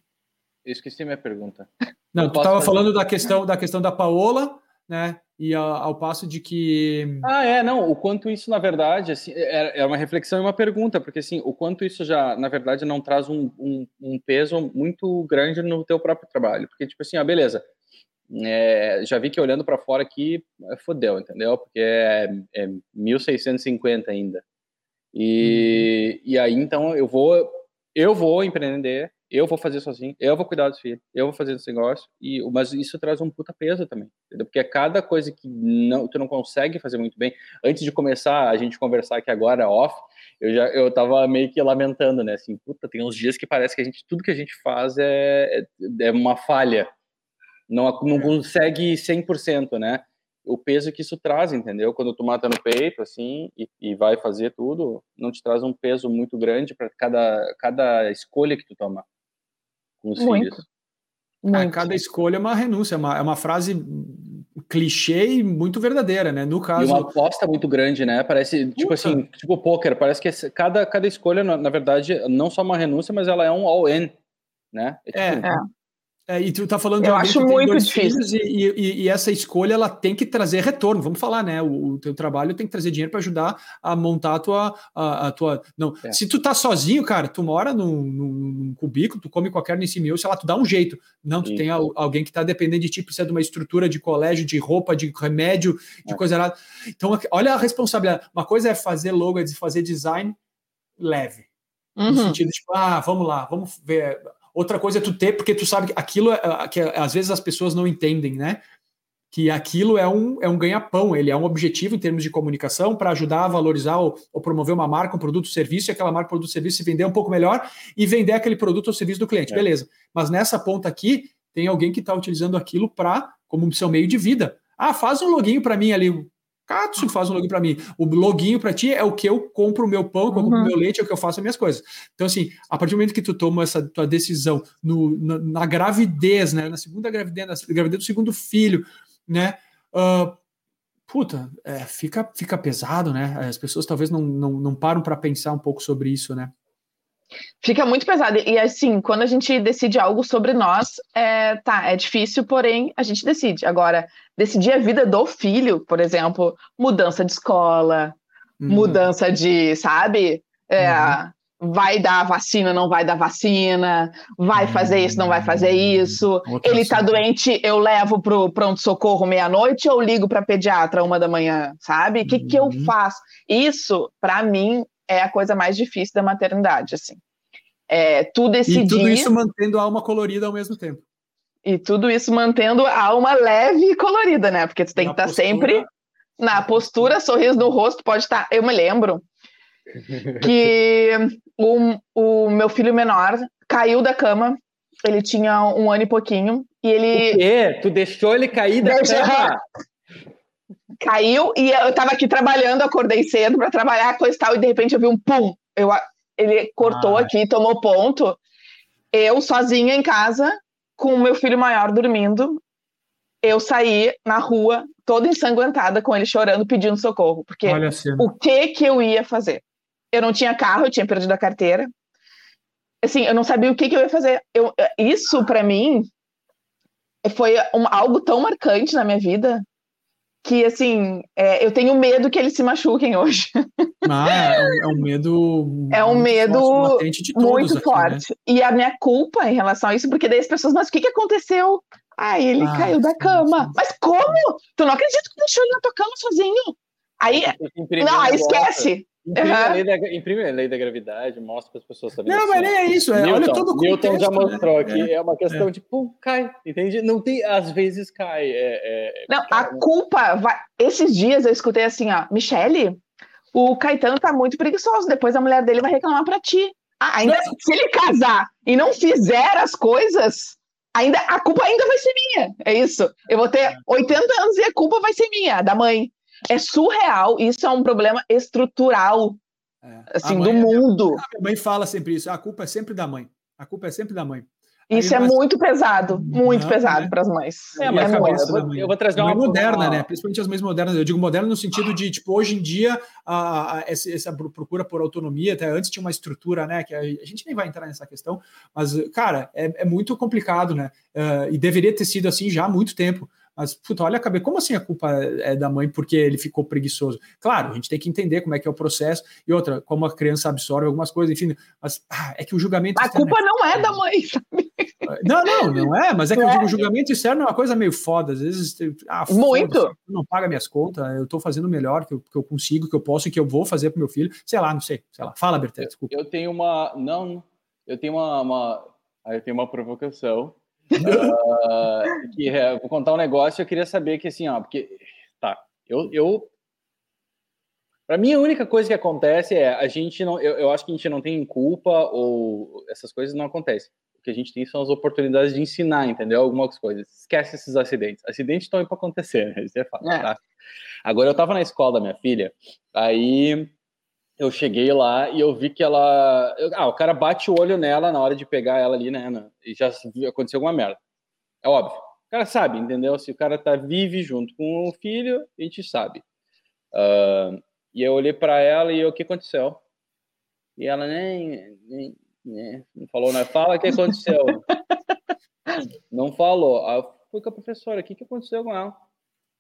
Eu esqueci minha pergunta. Não, tu estava falando da questão da questão da Paola, né? E ao, ao, passo de que. Ah, é, não. O quanto isso, na verdade, assim, é, é uma reflexão e uma pergunta, porque assim, o quanto isso já, na verdade, não traz um, um, um peso muito grande no teu próprio trabalho. Porque, tipo assim, ah, beleza. É, já vi que olhando para fora aqui, é, fodeu, entendeu? Porque é, é 1650 ainda. E, uhum. e aí, então, eu vou, eu vou empreender, eu vou fazer sozinho, eu vou cuidar dos filhos, eu vou fazer esse negócio, e, mas isso traz um puta peso também, entendeu? Porque é cada coisa que não, tu não consegue fazer muito bem, antes de começar a gente conversar aqui agora, off, eu já eu tava meio que lamentando, né, assim, puta, tem uns dias que parece que a gente, tudo que a gente faz é, é, é uma falha, não, não consegue 100%, né? o peso que isso traz, entendeu? Quando tu mata no peito, assim, e, e vai fazer tudo, não te traz um peso muito grande para cada, cada escolha que tu toma com os Muito. filhos. Muito. cada escolha é uma renúncia, é uma, é uma frase clichê e muito verdadeira, né? No caso. E uma aposta muito grande, né? Parece, tipo assim, tipo poker, parece que cada, cada escolha, na, na, verdade, não só uma renúncia, mas ela é um all-in, né? É, tipo, é. É. E tu tá falando de Eu acho muito difícil. E, e, e, essa escolha ela tem que trazer retorno. Vamos falar, né? O, o teu trabalho tem que trazer dinheiro para ajudar a montar a tua. A, a tua não, é. se tu tá sozinho, cara, tu mora num, num, cubículo, tu come qualquer nesse meu, sei lá, tu dá um jeito. Não, tu Isso. tem alguém que tá dependendo de ti, precisa de uma estrutura de colégio, de roupa, de remédio, de é. coisa errada. Então, olha a responsabilidade. Uma coisa é fazer logo, é fazer design leve. Uhum. No sentido de, tipo, ah, vamos lá, vamos ver Outra coisa é tu ter, porque tu sabe que aquilo é, que às vezes as pessoas não entendem, né? Que aquilo é um, é um ganha-pão, ele é um objetivo em termos de comunicação para ajudar a valorizar ou, ou, promover uma marca, um produto, um serviço, e aquela marca, produto, serviço se vender um pouco melhor e vender aquele produto ou serviço do cliente, é. beleza. Mas nessa ponta aqui, tem alguém que está utilizando aquilo para como seu meio de vida. Ah, faz um login para mim ali. Katsu faz um login para mim. O loginho para ti é o que eu compro o meu pão, eu compro o uhum. meu leite, é o que eu faço as minhas coisas. Então, assim, a partir do momento que tu toma essa tua decisão no, na, na gravidez, né? Na segunda gravidez, na gravidez do segundo filho, né? Uh, puta, é, fica, fica pesado, né? As pessoas talvez não, não, não param para pensar um pouco sobre isso, né? Fica muito pesado. E assim, quando a gente decide algo sobre nós, é, tá, é difícil, porém a gente decide. Agora, decidir a vida do filho, por exemplo, mudança de escola, uhum. mudança de, sabe? É, uhum. Vai dar vacina, não vai dar vacina, vai fazer isso, não vai fazer isso. Outra Ele tá doente, eu levo pro pronto-socorro meia-noite ou ligo para pediatra uma da manhã, sabe? O que, que eu uhum. faço? Isso, para mim, é a coisa mais difícil da maternidade, assim. É, tu decidir... E tudo isso mantendo a alma colorida ao mesmo tempo. E tudo isso mantendo a alma leve e colorida, né? Porque tu tem na que estar tá sempre na postura, sorriso no rosto, pode estar... Tá, eu me lembro que o, o meu filho menor caiu da cama, ele tinha um ano e pouquinho, e ele... O quê? Tu deixou ele cair da Deixa... cama? Caiu e eu tava aqui trabalhando, acordei cedo para trabalhar, coisa e tal, e de repente eu vi um pum. Eu, ele cortou ah. aqui, tomou ponto. Eu sozinha em casa, com o meu filho maior dormindo, eu saí na rua, toda ensanguentada, com ele chorando, pedindo socorro. Porque o que que eu ia fazer? Eu não tinha carro, eu tinha perdido a carteira. Assim, eu não sabia o que, que eu ia fazer. Eu, isso, para mim, foi um, algo tão marcante na minha vida que assim, é, eu tenho medo que eles se machuquem hoje. Ah, é um, é um medo. É um medo forte, muito aqui, né? forte. Né? E a minha culpa em relação a isso, porque daí as pessoas, mas o que, que aconteceu? Aí ele ah, caiu da cama. Mas como? Tu não acredita que deixou ele na tua cama sozinho? Aí. Não, aí esquece. Imprime, uhum. a lei da, imprime a lei da gravidade, mostra para as pessoas também. Não, mas nem é isso. É, Newton, olha todo o Newton contexto, já né? mostrou né? aqui. É, é uma questão é. de, pum, cai, entende? Não tem, às vezes cai. É, é não, cai, a né? culpa vai. Esses dias eu escutei assim, ó, Michele, o Caetano tá muito preguiçoso, depois a mulher dele vai reclamar para ti. Ah, ainda, se ele casar e não fizer as coisas, ainda a culpa ainda vai ser minha. É isso. Eu vou ter 80 anos e a culpa vai ser minha, da mãe. É surreal, isso é um problema estrutural é. assim, do mundo. A minha mãe fala sempre isso, a culpa é sempre da mãe. A culpa é sempre da mãe. Isso é muito pesado, muito não, pesado é. para as mães. É, mas é eu, vou, eu vou trazer uma moderna, né? Principalmente as mães modernas. Eu digo moderna no sentido de, tipo, hoje em dia, a, a, essa, essa, procura por autonomia, até antes tinha uma estrutura, né? Que a, a gente nem vai entrar nessa questão, mas, cara, é, é muito complicado, né? Uh, e deveria ter sido assim já há muito tempo. Mas, puta, olha a cabeça, como assim a culpa é da mãe porque ele ficou preguiçoso? Claro, a gente tem que entender como é que é o processo e outra, como a criança absorve algumas coisas, enfim, mas ah, é que o julgamento. A culpa não é da mãe, sabe? Não, não, não é, mas é que eu digo, o julgamento externo é uma coisa meio foda, às vezes. Ah, Muito! não paga minhas contas, eu tô fazendo o melhor que eu, que eu consigo, que eu posso e que eu vou fazer pro meu filho, sei lá, não sei, sei lá. Fala, Berté, desculpa. Eu tenho uma. Não, eu tenho uma. uma... Eu tenho uma provocação uh, que é, vou contar um negócio. Eu queria saber que assim, ó, porque tá, eu, eu para mim a única coisa que acontece é a gente não, eu, eu acho que a gente não tem culpa ou essas coisas não acontecem. O que a gente tem são as oportunidades de ensinar, entendeu? Algumas coisas. Esquece esses acidentes. Acidentes estão aí para acontecer, né? Isso é fato, é. Tá? Agora eu estava na escola da minha filha, aí eu cheguei lá e eu vi que ela. Ah, o cara bate o olho nela na hora de pegar ela ali, né? E já aconteceu alguma merda. É óbvio. O cara sabe, entendeu? Se o cara tá vive junto com o filho, a gente sabe. Uh, e eu olhei para ela e o que aconteceu? E ela nem, nem, nem não falou, né? Fala o que aconteceu. não falou. Aí eu fui com a professora, o que, que aconteceu com ela?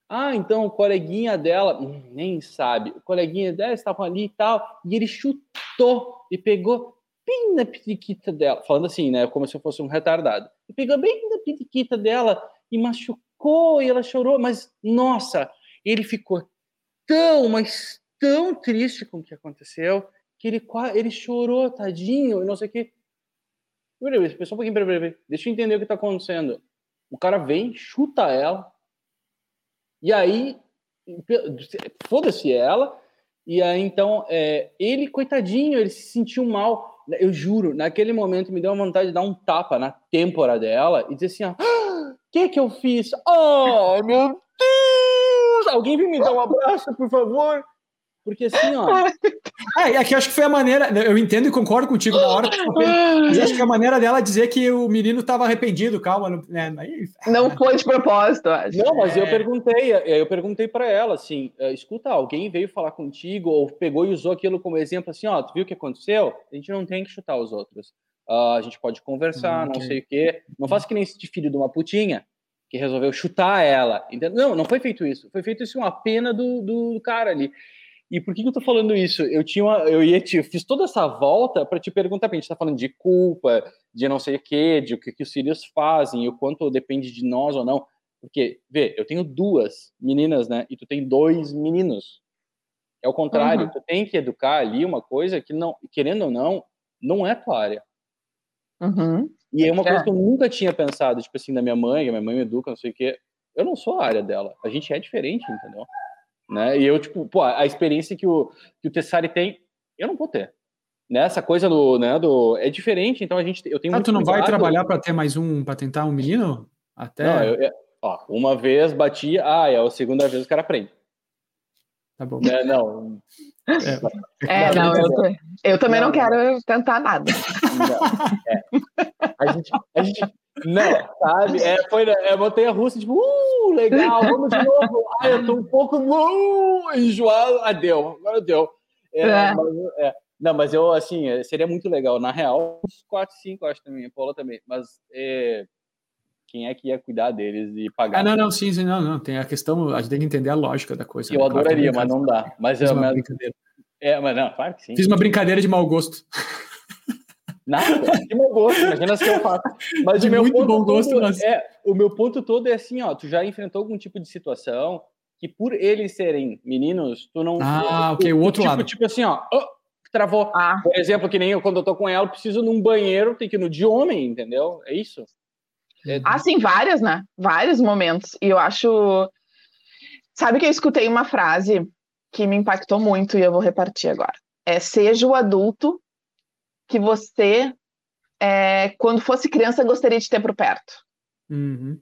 Ah, então o coleguinha dela, hum, nem sabe, o coleguinha dela estava ali e tal, e ele chutou e pegou bem na periquita dela, falando assim, né, como se eu fosse um retardado. E pegou bem na periquita dela e machucou e ela chorou, mas nossa, ele ficou tão, mas tão triste com o que aconteceu que ele ele chorou, tadinho, e não sei o que. Peraí, pessoal, um pouquinho, peraí, peraí, deixa eu entender o que está acontecendo. O cara vem, chuta ela, e aí, foda-se ela. E aí, então, é, ele, coitadinho, ele se sentiu mal. Eu juro, naquele momento me deu uma vontade de dar um tapa na têmpora dela e dizer assim: o ah, que que eu fiz? Oh, meu Deus! Alguém vem me dar um abraço, por favor? Porque assim, ó. É, aqui acho que foi a maneira. Eu entendo e concordo contigo na hora. Mas acho que a maneira dela dizer que o menino estava arrependido, calma. Né? Aí... Não foi de propósito, acho. Não, mas é. eu perguntei, eu perguntei para ela assim: é, escuta, alguém veio falar contigo ou pegou e usou aquilo como exemplo assim, ó, tu viu o que aconteceu? A gente não tem que chutar os outros. Uh, a gente pode conversar, okay. não sei o quê. Não faça que nem esse filho de uma putinha que resolveu chutar ela. Entendeu? Não, não foi feito isso. Foi feito isso uma pena do, do cara ali. E por que, que eu tô falando isso? Eu tinha uma, eu ia te, fiz toda essa volta para te perguntar, a gente tá falando de culpa, de não sei o quê, de o que, que os filhos fazem, o quanto depende de nós ou não. Porque, vê, eu tenho duas meninas, né? E tu tem dois meninos. É o contrário, uhum. tu tem que educar ali uma coisa que não, querendo ou não, não é tua área. Uhum. E é uma coisa é. que eu nunca tinha pensado, tipo assim, da minha mãe, a minha mãe me educa, não sei o quê. Eu não sou a área dela. A gente é diferente, entendeu? Né? E eu, tipo, pô, a experiência que o, que o Tessari tem, eu não vou ter. Nessa né? coisa do, né, do. É diferente, então a gente. Eu tenho ah, tu não cuidado. vai trabalhar para ter mais um, para tentar um menino? Até. Não, eu, eu, ó, uma vez bati, ah, é a segunda vez o cara aprende. Tá bom. É, não. É, é não, eu, eu também não, não quero tentar nada. Não, é. a, gente, a gente não, sabe? É, foi, é montanha russa, tipo, uh, legal, vamos de novo. Ai, eu tô um pouco uh, enjoado. Ah, deu, agora deu. É, é. Mas, é. Não, mas eu, assim, é, seria muito legal. Na real, uns 4, 5, acho também, a Paula também. Mas é, quem é que ia cuidar deles e pagar? Ah, não, não, sim, sim, não, não. Tem a questão, a gente tem que entender a lógica da coisa. Eu né? adoraria, claro, mas não dá. Mas Fiz é uma mas, brincadeira. É, mas não, claro que sim. Fiz uma brincadeira de mau gosto. Nada, que mau gosto, imagina se eu faço. Mas de o meu muito ponto bom gosto, todo mas... é, o meu ponto todo é assim, ó, tu já enfrentou algum tipo de situação que por eles serem meninos, tu não... Ah, tu, ok, o outro tipo, lado. Tipo assim, ó, oh, travou. Ah. Por exemplo, que nem eu, quando eu tô com ela, eu preciso num banheiro, tem que ir no de homem, entendeu? É isso. É... Ah, sim, várias, né? Vários momentos. E eu acho... Sabe que eu escutei uma frase que me impactou muito e eu vou repartir agora. É, seja o adulto que você, é, quando fosse criança, gostaria de ter por perto. Uhum.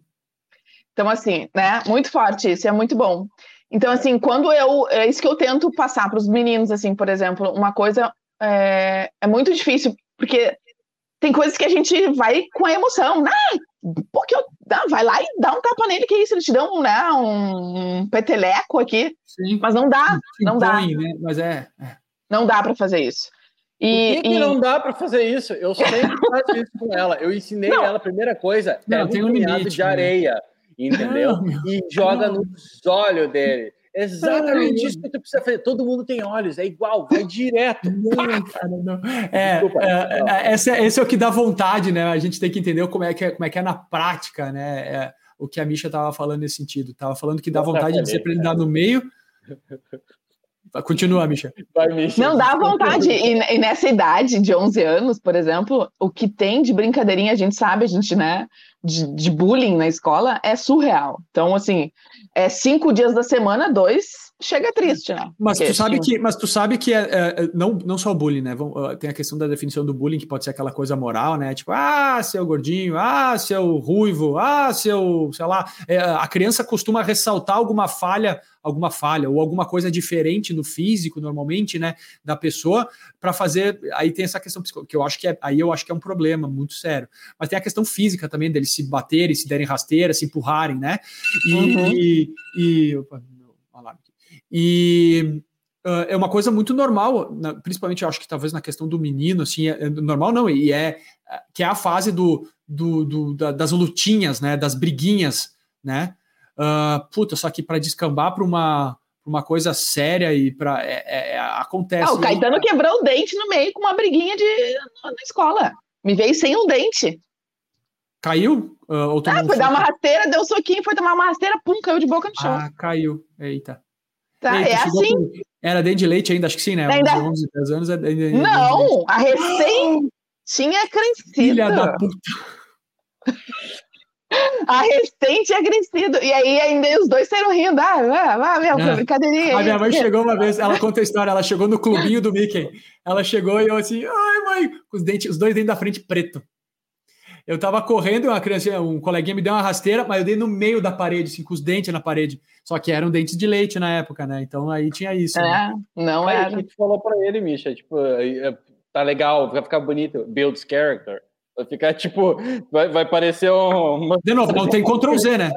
Então, assim, né? Muito forte isso, é muito bom. Então, assim, quando eu. É isso que eu tento passar para os meninos, assim, por exemplo, uma coisa é, é, muito difícil, porque tem coisas que a gente vai com a emoção. Ah, porque eu, ah, vai lá e dá um tapa nele, que isso, eles te dão né, um peteleco aqui. Sim. Mas não dá, não dá. Né? Mas é, é. Não dá para fazer isso. E, Por que, e... que não dá para fazer isso? Eu sempre faço isso com ela. Eu ensinei não. ela a primeira coisa, não, tem um, limite de areia, né? entendeu? Não, e joga não. nos olhos dele. Exatamente isso que tu precisa fazer. Todo mundo tem olhos, é igual, vai direto. Não, cara, não. É, Desculpa, é, é, esse, é, esse é o que dá vontade, né? A gente tem que entender como é que é, como é, que é na prática, né? É, o que a Misha estava falando nesse sentido. Tava falando que dá vontade de você aprender no meio. Continua, Misha. Vai, Misha. Não, dá vontade. E, e, nessa idade de 11 anos, por exemplo, o que tem de brincadeirinha, a gente sabe, a gente, né, de, de bullying na escola é surreal. Então, assim, é cinco dias da semana, dois chega triste, né? Mas tu sabe que, mas tu sabe que é, é, não, não só o bullying, né? Tem a questão da definição do bullying, que pode ser aquela coisa moral, né? Tipo, ah, seu gordinho, ah, seu ruivo, ah, seu, sei lá. É, a criança costuma ressaltar alguma falha, alguma falha, ou alguma coisa diferente no físico, normalmente, né? Da pessoa, para fazer. Aí tem essa questão que eu acho que é, aí eu acho que é um problema muito sério. Mas tem a questão física também, deles se baterem, se derem rasteira, se empurrarem, né? E, uhum. e, e opa, e uh, é uma coisa muito normal, na, principalmente acho que talvez na questão do menino, assim, é, é normal não, e é que é a fase do, do, do da, das lutinhas, né, das briguinhas, né? Uh, puta, só que para descambar para uma uma coisa séria e para é, é, é, acontece. Ah, o Caetano quebrou o dente no meio com uma briguinha de na, escola. Me veio sem um dente. Caiu? Uh, ou ah, foi dar uma rasteira, deu um soquinho, foi tomar uma rasteira, pum, caiu de boca no chão. Ah, caiu. Eita. Tá, é assim. Com... Era dente de leite ainda, acho que sim, né? Ainda... 11, 10 anos é dente, Não, a recém tinha crescido. Filha da puta. A recém tinha crescido. E aí ainda os dois saíram rindo. Ah, ah, ah meu, é. brincadeirinha. A minha mãe chegou uma vez, ela conta a história, ela chegou no clubinho do Mickey. Ela chegou e eu assim, ai, mãe, os, dentes, os dois dentes da frente preto. Eu tava correndo, uma criança, um coleguinha me deu uma rasteira, mas eu dei no meio da parede, assim, com os dentes na parede. Só que eram dentes de leite na época, né? Então aí tinha isso. É, né? não é. O que tu falou pra ele, Misha? Tipo, é, tá legal, vai ficar bonito, builds character. Vai ficar, tipo, vai, vai parecer um. De novo, não tem Ctrl Z, né?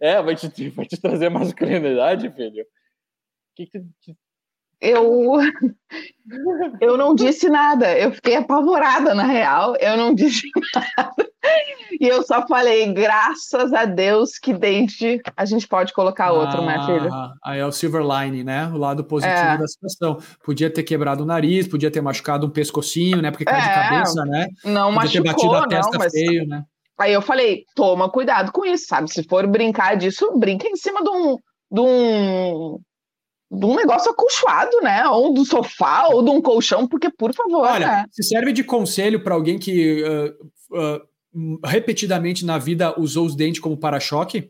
É, vai te, vai te trazer masculinidade, filho. O que, que eu eu não disse nada, eu fiquei apavorada na real, eu não disse nada. E eu só falei, graças a Deus que dente a gente pode colocar outro, ah, né, filho? Aí é o silver line, né? O lado positivo é. da situação. Podia ter quebrado o nariz, podia ter machucado um pescocinho, né? Porque cai é, de cabeça, né? Não podia machucou, ter batido a testa não, mas... feio, né? Aí eu falei, toma cuidado com isso, sabe? Se for brincar disso, brinca em cima de um, de um de um negócio acolchoado, né? Ou do sofá, ou de um colchão, porque, por favor. Olha, né? se serve de conselho para alguém que uh, uh, repetidamente na vida usou os dentes como para-choque,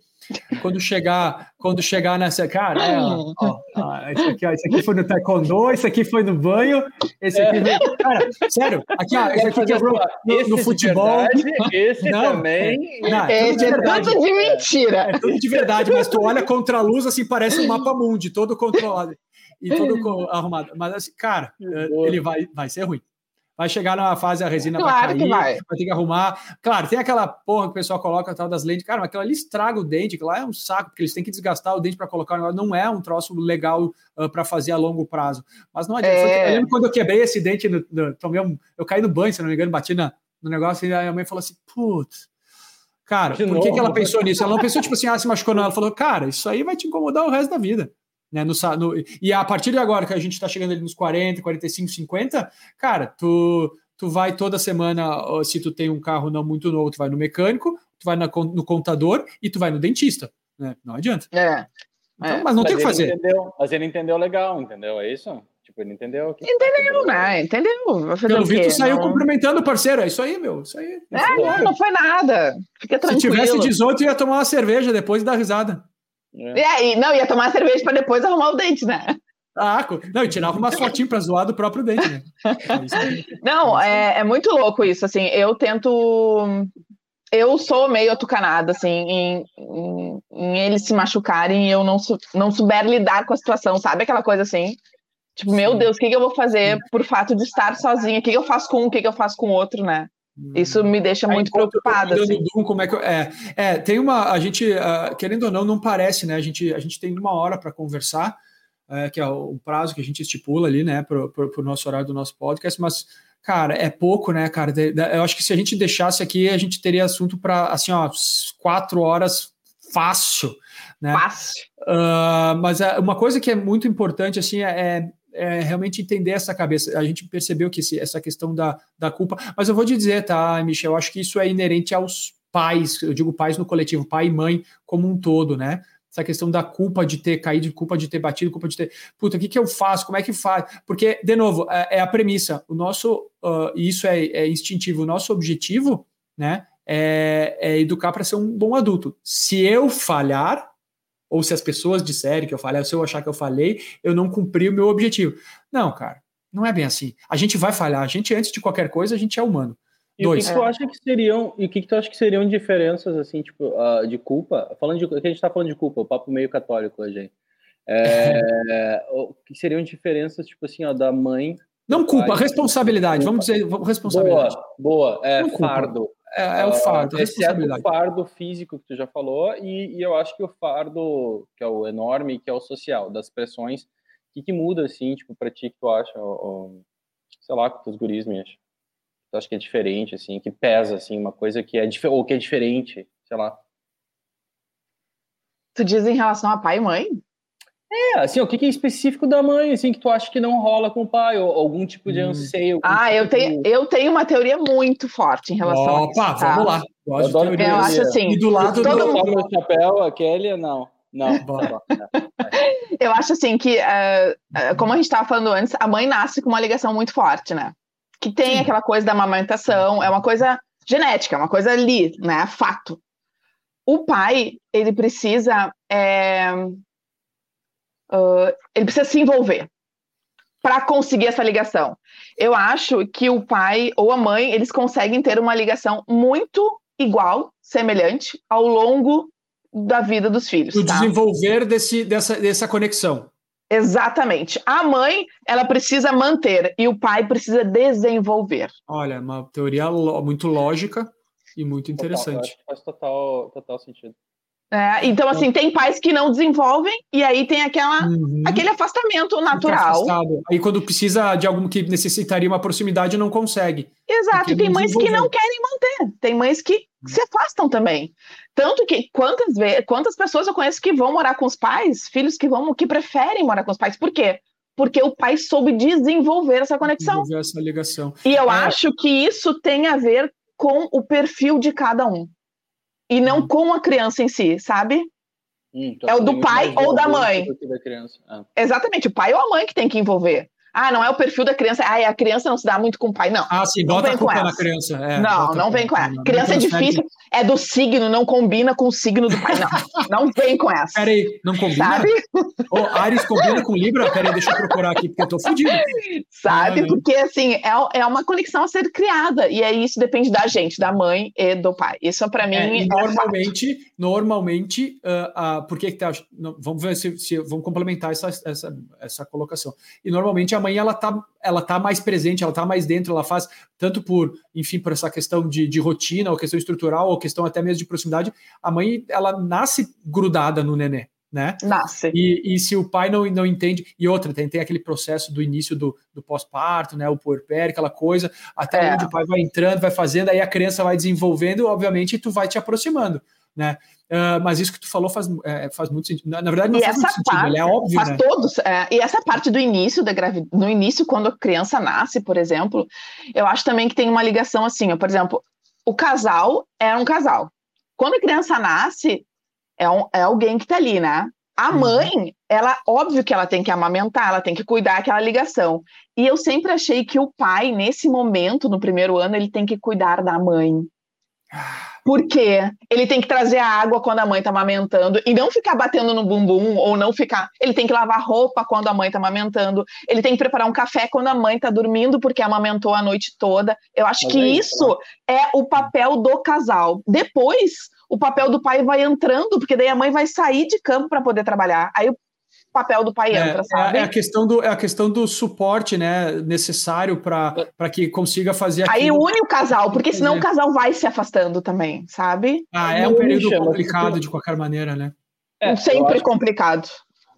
quando chegar, quando chegar nessa, cara, é, ó, ó, esse, aqui, ó, esse aqui foi no taekwondo, esse aqui foi no banho, esse aqui é. foi, cara, sério, aqui, ó, esse aqui quebrou no, no futebol. Verdade, esse não, também. É, não, é, esse é tudo de mentira. É tudo de verdade, mas tu olha contra a luz, assim, parece um mapa mundi, todo controlado e todo arrumado. Mas assim, cara, ele vai, vai ser ruim. Vai chegar numa fase a resina claro vai cair, vai. vai. ter que arrumar. Claro, tem aquela porra que o pessoal coloca tal das lentes. Cara, mas aquilo ali estraga o dente, aquilo lá é um saco, porque eles têm que desgastar o dente para colocar o negócio. Não é um troço legal uh, ah, para fazer a longo prazo. Mas não adianta. É... Eu lembro quando eu quebrei esse dente, no, no, tomei um, eu caí no banho, se não me engano, bati na, no negócio, e a minha mãe falou assim: putz. Cara, De por que, que ela pensou nisso? Ela não pensou, tipo assim, ah, se machucou, não. Ela falou, cara, isso aí vai te incomodar o resto da vida. Né, no, no, e a partir de agora, que a gente está chegando ali nos 40, 45, 50, cara, tu, tu vai toda semana, se tu tem um carro não muito novo, tu vai no mecânico, tu vai no contador e tu vai no dentista. Né? Não adianta. É. Então, é. Mas não mas tem o que fazer. Entendeu, mas ele entendeu legal, entendeu? É isso? Tipo, ele entendeu. Que entendeu, né? Entendeu. Pelo visto, saiu não... cumprimentando o parceiro. É isso aí, meu. Isso aí. É, não, não foi nada. Fica tranquilo. Se tivesse 18, ia tomar uma cerveja depois e dar risada. É. E aí, não, ia tomar cerveja para depois arrumar o dente, né? Ah, não, e tirava umas fotinhas para zoar do próprio dente, né? Não, é, é muito louco isso, assim, eu tento... Eu sou meio atucanada, assim, em, em, em eles se machucarem e eu não, não souber lidar com a situação, sabe? Aquela coisa assim, tipo, Sim. meu Deus, o que, que eu vou fazer por fato de estar sozinha? O que, que eu faço com um, o que, que eu faço com o outro, né? Isso me deixa muito preocupada. Assim. como é, que eu, é, é, tem uma. A gente, uh, querendo ou não, não parece, né? A gente, a gente tem uma hora para conversar, uh, que é o prazo que a gente estipula ali, né, para o nosso horário do nosso podcast, mas, cara, é pouco, né, cara? Eu acho que se a gente deixasse aqui, a gente teria assunto para, assim, ó, quatro horas fácil, né? Fácil. Uh, mas é, uma coisa que é muito importante, assim, é, é realmente entender essa cabeça. A gente percebeu que esse, essa questão da, da culpa, mas eu vou te dizer, tá, Michel, eu acho que isso é inerente aos pais, eu digo pais no coletivo, pai e mãe como um todo, né? Essa questão da culpa de ter caído, culpa de ter batido, culpa de ter. Puta, o que, que eu faço? Como é que faz? Porque, de novo, é, é a premissa. O nosso, uh, isso é, é instintivo, o nosso objetivo, né? É, é educar para ser um bom adulto. Se eu falhar, ou se as pessoas disserem que eu falei, se eu achar que eu falei, eu não cumpri o meu objetivo. Não, cara, não é bem assim. A gente vai falhar. A gente, antes de qualquer coisa, a gente é humano. E Dois. o que, que, tu acha que seriam, e o que, que tu acha que seriam diferenças, assim, tipo, uh, de culpa? Falando de, que a gente tá falando de culpa, o papo meio católico hoje, é, o que seriam diferenças, tipo assim, ó, da mãe... Não culpa, pai, responsabilidade, culpa. vamos dizer, responsabilidade. Boa, boa, é fardo. É, é o fardo, uh, exceto o fardo físico que tu já falou, e, e, eu acho que o fardo, que é o enorme, que é o social, das pressões, o que, que muda, assim, tipo, pra ti, que tu acha, ou, ou, sei lá, que teus guris me acham? Tu acha que é diferente, assim, que pesa, assim, uma coisa que é, ou que é diferente, sei lá. Tu diz em relação a pai e mãe? É, assim, o que é específico da mãe, assim, que tu acha que não rola com o pai, ou algum tipo de hum. anseio? Ah, eu, tipo tenho, de... eu tenho uma teoria muito forte em relação Opa, a isso. Opa, tá? vamos lá. Eu, eu acho assim. E do lado todo do meu chapéu, a Kelly, não. Não, eu acho assim que, uh, como a gente estava falando antes, a mãe nasce com uma ligação muito forte, né? Que tem Sim. aquela coisa da amamentação, é uma coisa genética, é uma coisa ali, né? Fato. O pai, ele precisa é, uh, ele precisa se envolver para conseguir essa ligação. Eu acho que o pai ou a mãe, eles conseguem ter uma ligação muito igual, semelhante, ao longo da vida dos filhos. O tá? desenvolver desse, dessa, dessa conexão. Exatamente. A mãe, ela precisa manter e o pai precisa desenvolver. Olha, uma teoria muito lógica e muito interessante. Total, faz total, total sentido. É, então, assim, tem pais que não desenvolvem e aí tem aquela, uhum. aquele afastamento natural. Aí quando precisa de algum que necessitaria uma proximidade, não consegue. Exato, tem mães que não querem manter, tem mães que se afastam também. Tanto que quantas quantas pessoas eu conheço que vão morar com os pais, filhos que vão, que preferem morar com os pais. Por quê? Porque o pai soube desenvolver essa conexão. Desenvolver essa ligação. E eu é. acho que isso tem a ver com o perfil de cada um e não com a criança em si, sabe? Hum, é o do pai ou da mãe. Da é. Exatamente, o pai ou a mãe que tem que envolver. Ah, não é o perfil da criança. Ah, a criança não se dá muito com o pai. Não. Ah, sim, não bota a culpa na criança. É, não, não vem com ela. Criança é difícil. É do signo, não combina com o signo do pai. Não, não vem com essa. Peraí, não combina? Sabe? Oh, Ares combina com Libra? Peraí, deixa eu procurar aqui, porque eu tô fudido. Sabe? Ah, porque, assim, é, é uma conexão a ser criada. E aí isso depende da gente, da mãe e do pai. Isso, para mim, é, é normalmente, normalmente, uh, uh, por que que tá... Vamos ver se, se... Vamos complementar essa, essa, essa colocação. E normalmente a mãe ela tá, ela tá mais presente, ela tá mais dentro, ela faz tanto por, enfim, por essa questão de, de rotina, ou questão estrutural, ou questão até mesmo de proximidade. A mãe, ela nasce grudada no nenê. Né? Nasce. E, e se o pai não, não entende, e outra, tem, tem aquele processo do início do, do pós-parto, né? O puerpério, aquela coisa, até é. onde o pai vai entrando, vai fazendo, aí a criança vai desenvolvendo, obviamente, e tu vai te aproximando. né? Uh, mas isso que tu falou faz, é, faz muito sentido. Na, na verdade, não e faz muito sentido, parte, é óbvio. Faz né? todos. É, e essa parte do início da gravidez, no início, quando a criança nasce, por exemplo, eu acho também que tem uma ligação assim, ó, por exemplo, o casal é um casal. Quando a criança nasce, é, um, é alguém que tá ali, né? A uhum. mãe, ela, óbvio que ela tem que amamentar, ela tem que cuidar aquela ligação. E eu sempre achei que o pai, nesse momento, no primeiro ano, ele tem que cuidar da mãe. Porque ele tem que trazer a água quando a mãe está amamentando e não ficar batendo no bumbum ou não ficar. Ele tem que lavar roupa quando a mãe está amamentando. Ele tem que preparar um café quando a mãe está dormindo porque amamentou a noite toda. Eu acho Mas que é isso, isso né? é o papel do casal. Depois, o papel do pai vai entrando, porque daí a mãe vai sair de campo para poder trabalhar. Aí o papel do pai é, entra, sabe? É a questão do, é a questão do suporte né, necessário para que consiga fazer Aí une o casal, porque senão o casal vai se afastando também, sabe? Ah, é um período complicado de qualquer maneira, né? É, Sempre complicado.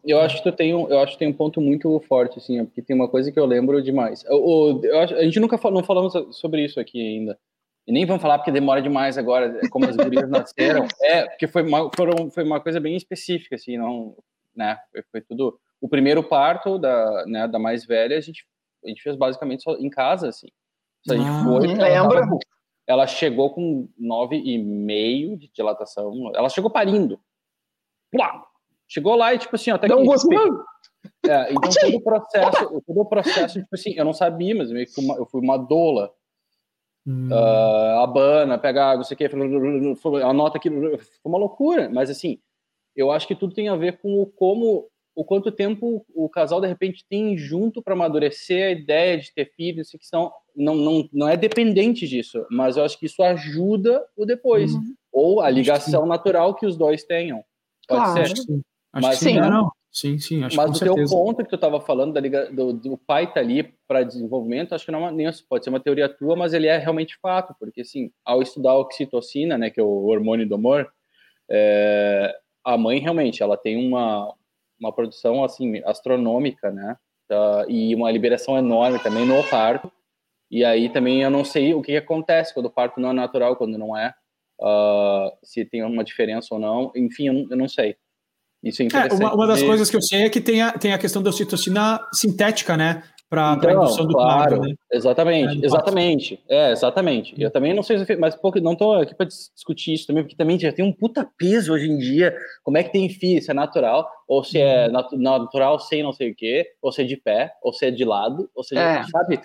eu acho que tu tem um, eu acho que tem um ponto muito forte, assim, porque tem uma coisa que eu lembro demais. Eu, eu, eu acho, a gente nunca falou, não falamos sobre isso aqui ainda. E nem vamos falar porque demora demais agora, como as gurias nasceram. É, porque foi uma, foram, foi uma coisa bem específica, assim, não né? Foi, tudo. O primeiro parto da, né, da mais velha, a gente, a gente fez basicamente só em casa, assim. A gente ah, foi. Ela, ela chegou com nove e meio de dilatação. Ela chegou parindo. Chegou lá e, tipo assim, até não que. É, então todo o processo, todo o processo, tipo assim, eu não sabia, mas eu fui uma, eu fui uma doula. Hum. Uh, abana, pega água, não sei o que, anota aquilo, foi uma loucura, mas assim, eu acho que tudo tem a ver com o como, o quanto tempo o casal de repente tem junto para amadurecer a ideia de ter filhos, que são não, não, não é dependente disso, mas eu acho que isso ajuda o depois, uhum. ou a ligação que natural que os dois tenham. Pode claro. ser. Acho sim. Acho que sim, não. Sim, sim, acho Mas o certeza. teu ponto que tu estava falando da liga, do, do pai tá ali para desenvolvimento, acho que não é nem pode ser uma teoria tua, mas ele é realmente fato, porque assim, ao estudar a oxitocina, né, que é o hormônio do amor, é, a mãe realmente ela tem uma, uma produção assim astronômica, né? Uh, e uma liberação enorme também no parto. E aí também eu não sei o que, que acontece quando o parto não é natural, quando não é, uh, se tem uma diferença ou não. Enfim, eu não, eu não sei. Isso é interessante. É, uma, uma, das coisas que eu sei é que tem a, tem a questão da ocitocina sintética, né? Para então, a indução do claro, né? Exatamente, é, exatamente. É, exatamente. Eu também não sei, mas pouco, não estou aqui para discutir isso também, porque também já tem um puta peso hoje em dia. Como é que tem fio? Se é natural, ou se é uhum. natural sem não sei o quê, ou se é de pé, ou se é de lado, ou se é, sabe?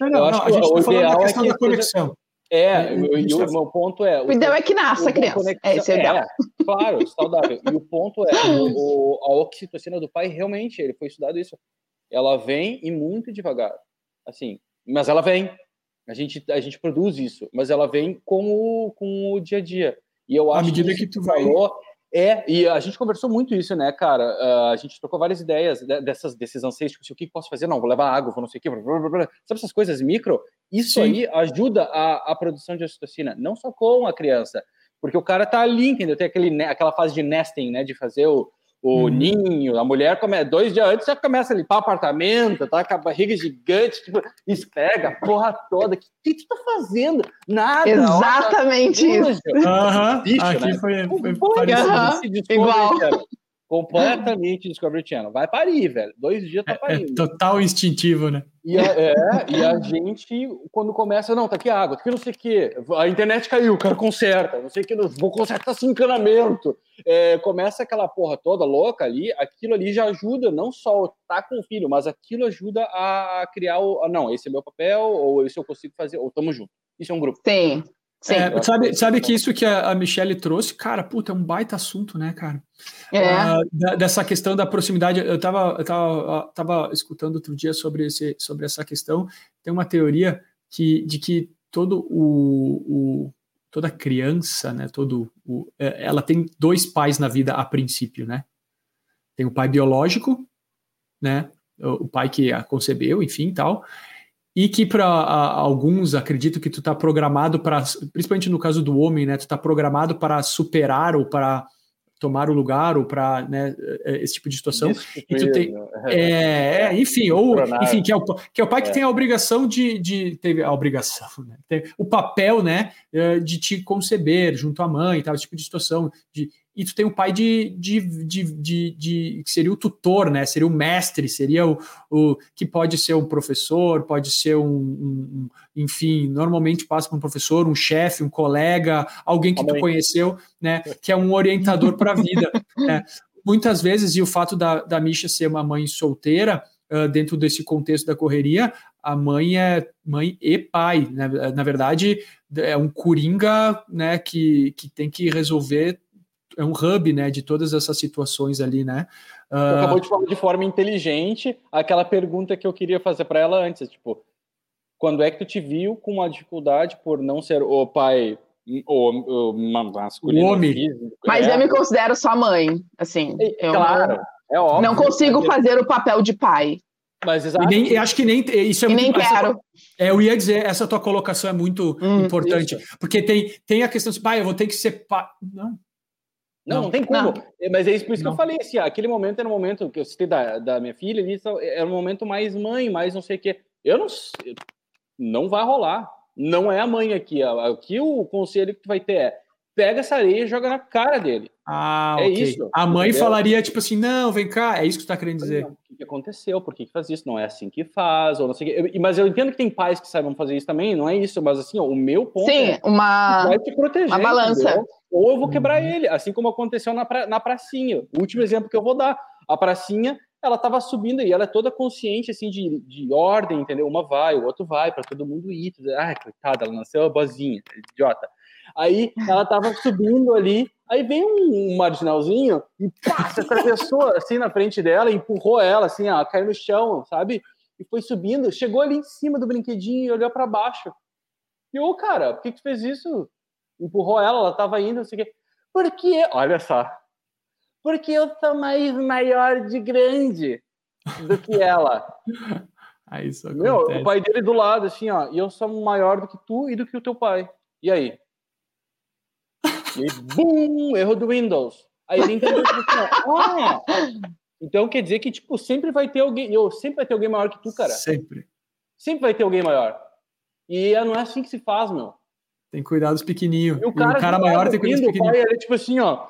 Não, não, eu acho não, que a gente o tá ideal é que da conexão. É, e o meu ponto é. O ideal é que nasça a criança. É, esse é, é, claro, saudável. e o ponto é, o, a oxitocina do pai, realmente, ele foi estudado isso ela vem e muito devagar. Assim, mas ela vem. A gente, a gente produz isso, mas ela vem com o, com o dia a dia. E eu acho à medida que, que tu vai falou, é, e a gente conversou muito isso, né, cara? Uh, a gente trocou várias ideias dessas, desses anseios, tipo, assim, o que posso fazer? Não, vou levar água, vou não sei o quê, blá, blá, blá. sabe essas coisas micro? Isso Sim. aí ajuda a, a produção de ocitocina, não só com a criança, porque o cara tá ali, entendeu? Tem aquele, aquela fase de nesting, né, de fazer o, o hum. ninho, a mulher come, dois dias antes já começa a limpar o apartamento, tá com a barriga gigante, tipo, esfrega a porra toda. O que, que tu tá fazendo? Nada. Exatamente isso. Aham, aqui né? foi, foi, foi parecido. Igual. Completamente Discovery Channel. Vai parir, velho. Dois dias tá parindo. É, é total instintivo, né? E a, é, e a gente, quando começa, não, tá aqui água, tá aqui não sei o quê. A internet caiu, o cara conserta, não sei o que, vou consertar esse encanamento. É, começa aquela porra toda louca ali, aquilo ali já ajuda, não só tá com o filho, mas aquilo ajuda a criar o. Ah, não, esse é meu papel, ou esse eu consigo fazer, ou tamo junto. Isso é um grupo. Sim. É, sabe, sabe que isso que a, a Michelle trouxe, cara, puta, é um baita assunto, né, cara? É. Uh, da, dessa questão da proximidade. Eu tava, eu tava, tava escutando outro dia sobre, esse, sobre essa questão. Tem uma teoria que, de que todo o, o toda criança, né, todo o, é, ela tem dois pais na vida a princípio, né? Tem o pai biológico, né? O pai que a concebeu, enfim, tal e que para alguns acredito que tu está programado para, principalmente no caso do homem, né, tu está programado para superar ou para tomar o lugar ou para né, é, esse tipo de situação. Tu tem, né? é, é, enfim, ou enfim, que é o, que é o pai que é. tem a obrigação de, de teve a obrigação, né, o papel, né, é, de te conceber junto à mãe, tal, esse tipo de situação de e tu tem o pai de, de, de, de, de, que seria o tutor, né? Seria o mestre, seria o, o que pode ser um professor, pode ser um, um, um enfim, normalmente passa por um professor, um chefe, um colega, alguém que Amém. tu conheceu, né? Que é um orientador para a vida. Né? Muitas vezes, e o fato da, da Misha ser uma mãe solteira, uh, dentro desse contexto da correria, a mãe é mãe e pai. Né? Na verdade, é um coringa né, que, que tem que resolver é um hub, né, de todas essas situações ali, né? Uh... acabou de falar de forma inteligente aquela pergunta que eu queria fazer para ela antes, tipo, quando é que tu te viu com uma dificuldade por não ser o pai o, o masculino? O homem. Físico, Mas é. eu me considero sua mãe, assim. Eu claro, é óbvio. Não consigo fazer o papel de pai. Mas exato. E nem, acho que nem isso é e muito, nem quero. é, eu ia dizer, essa tua colocação é muito hum, importante, isso. porque tem, tem a questão de, pai, eu vou ter que ser pai. Não, não, não, tem como. Não. É, mas é isso, por isso não. que eu falei assim, aquele momento era um momento que eu citei da, da minha filha, era um momento mais mãe, mais não sei o quê. Eu não não vai rolar. Não é a mãe aqui. Aqui o conselho que tu vai ter é pega essa areia e joga na cara dele. Ah, é okay. isso. A mãe entendeu? falaria tipo assim, não, vem cá, é isso que tu tá querendo dizer. Não, o que aconteceu? Por que, que faz isso? Não é assim que faz, ou não sei o que. Mas eu entendo que tem pais que saibam fazer isso também, não é isso, mas assim, ó, o meu ponto Sim, é uma, vai te proteger, uma balança. Entendeu? ou eu vou quebrar uhum. ele, assim como aconteceu na, pra, na pracinha. O último exemplo que eu vou dar. A pracinha, ela estava subindo e ela é toda consciente, assim, de, de ordem, entendeu? Uma vai, o outro vai, para todo mundo ir. Tudo. Ai, coitada, ela nasceu boazinha, idiota. Aí ela estava subindo ali, aí vem um, um marginalzinho e pá, se atravessou assim na frente dela, empurrou ela, assim, ó, caiu no chão, sabe? E foi subindo, chegou ali em cima do brinquedinho e olhou para baixo. E, ô, cara, por que, que tu fez isso? empurrou ela, ela estava indo, não sei o quê. Porque, olha só, porque eu sou mais maior de grande do que ela. aí isso Meu, o pai dele do lado, assim, ó, e eu sou maior do que tu e do que o teu pai. E aí? E bum, erro do Windows. Aí ele entendeu assim, ah, então quer dizer que tipo sempre vai ter alguém, eu sempre vai ter alguém maior que tu, cara. Sempre. Sempre vai ter alguém maior. E não é assim que se faz, meu. Tem que cuidar dos pequenininhos. E o cara, e o cara maior tem que cuidar dos pequenininhos. O pai, ele é tipo assim, ó.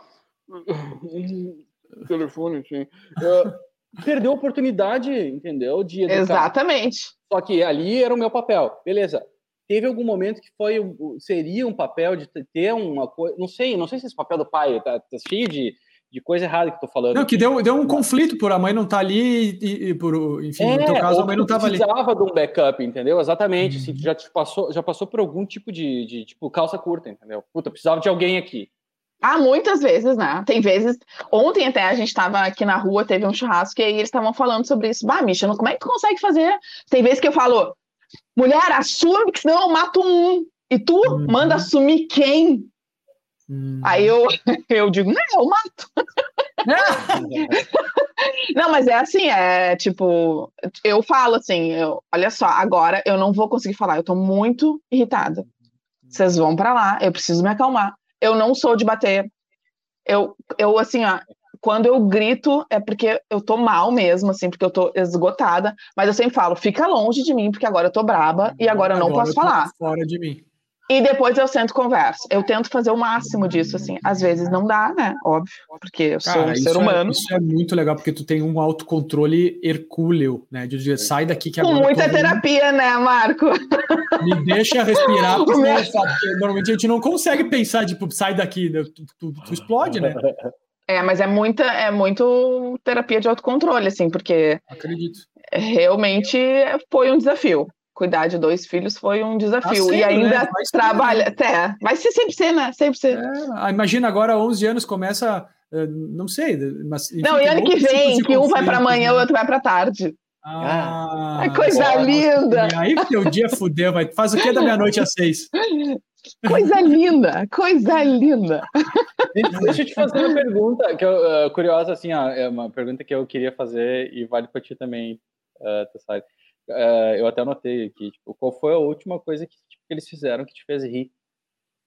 telefone, enfim. Uh, perdeu a oportunidade, entendeu? De educar. Exatamente. Só que ali era o meu papel. Beleza. Teve algum momento que foi seria um papel de ter uma coisa. Não sei, não sei se esse papel do pai tá, tá cheio de de coisa errada que tô falando. Não, que deu, deu um conflito por a mãe não estar tá ali e, e, por, enfim, é, no teu caso a mãe não estava ali. precisava de um backup, entendeu? Exatamente, assim, uhum. assim, já te passou, já passou por algum tipo de, de, tipo, calça curta, entendeu? Puta, precisava de alguém aqui. Ah, muitas vezes, né? Tem vezes. Ontem até a gente estava aqui na rua, teve um churrasco e aí eles estavam falando sobre isso. Bah, Misha, como é que tu consegue fazer? Tem vezes que eu falo, mulher, assume que senão eu mato um. E tu uhum. manda assumir quem? Hum. Aí eu, eu digo, não, eu mato. não, mas é assim, é tipo, eu falo assim, eu, olha só, agora eu não vou conseguir falar, eu tô muito irritada. Vocês vão para lá, eu preciso me acalmar. Eu não sou de bater. Eu, eu assim, ó, quando eu grito é porque eu tô mal mesmo, assim, porque eu tô esgotada, mas eu sempre falo, fica longe de mim, porque agora eu tô braba e agora eu não agora posso eu falar. Fora de mim. E depois eu sento converso. Eu tento fazer o máximo disso, assim. Às vezes não dá, né? Óbvio, porque eu sou Cara, um ser é- humano. É, isso é muito legal, porque tu tem um autocontrole hercúleo, né? De dizer, sai daqui que agora. Com muita terapia, né, Marco? Me deixa respirar, porque, porque, normalmente a gente não consegue pensar, tipo, sai daqui, né? tu, tu, tu explode, né? É, mas é muita, é muito terapia de autocontrole, assim, porque. Acredito. Realmente foi um desafio cuidar de dois filhos foi um desafio. Ah, e ainda né? trabalha. Ser, né? Vai ser sempre ser, né? Sempre ser. É, imagina agora, 11 anos, começa. Eh, não sei, mas. Enfim, não, e ano que vem, que um vai para amanhã, o né? outro vai para tarde. Ah, é coisa linda! E aí teu dia fudeu, vai. Faz o que da meia-noite às seis? Coisa linda, coisa linda. Deixa eu te fazer uma pergunta que eu, uh, curiosa, assim, ó, é uma pergunta que eu queria fazer e vale para ti também, uh, Tessai. Uh, eu até anotei aqui, tipo, qual foi a última coisa que, tipo, que, eles fizeram que te fez rir?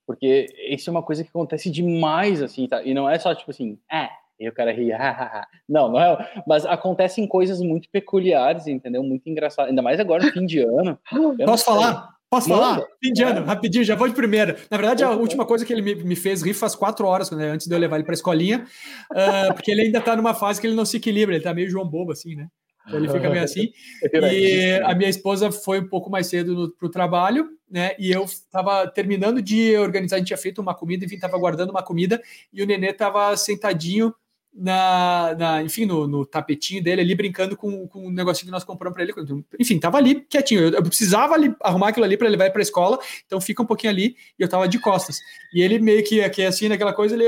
Porque isso é uma coisa que acontece demais, assim, tá? E não é só tipo assim, é, e o cara ri, não, não é. Mas acontecem coisas muito peculiares, entendeu? Muito engraçadas. Ainda mais agora no fim de ano. Posso falar? Posso Manda. falar? Fim de ano, é. rapidinho, já vou de primeira. Na verdade, a última coisa que ele me, me fez rir faz quatro horas, né, antes de eu levar ele para a escolinha, uh, porque ele ainda está numa fase que ele não se equilibra, ele está meio João Bobo, assim, né? Então ele fica meio assim. É e a minha esposa foi um pouco mais cedo para o trabalho, né? E eu estava terminando de organizar, a gente tinha feito uma comida, enfim, estava guardando uma comida, e o nenê estava sentadinho na, na, enfim, no, no, tapetinho dele ali, brincando com, com um negocinho que nós compramos para ele. Enfim, tava ali quietinho. Eu, eu precisava ali, arrumar aquilo ali para levar para a escola, então fica um pouquinho ali e eu tava de costas. E ele meio que aqui assim, naquela coisa, ele.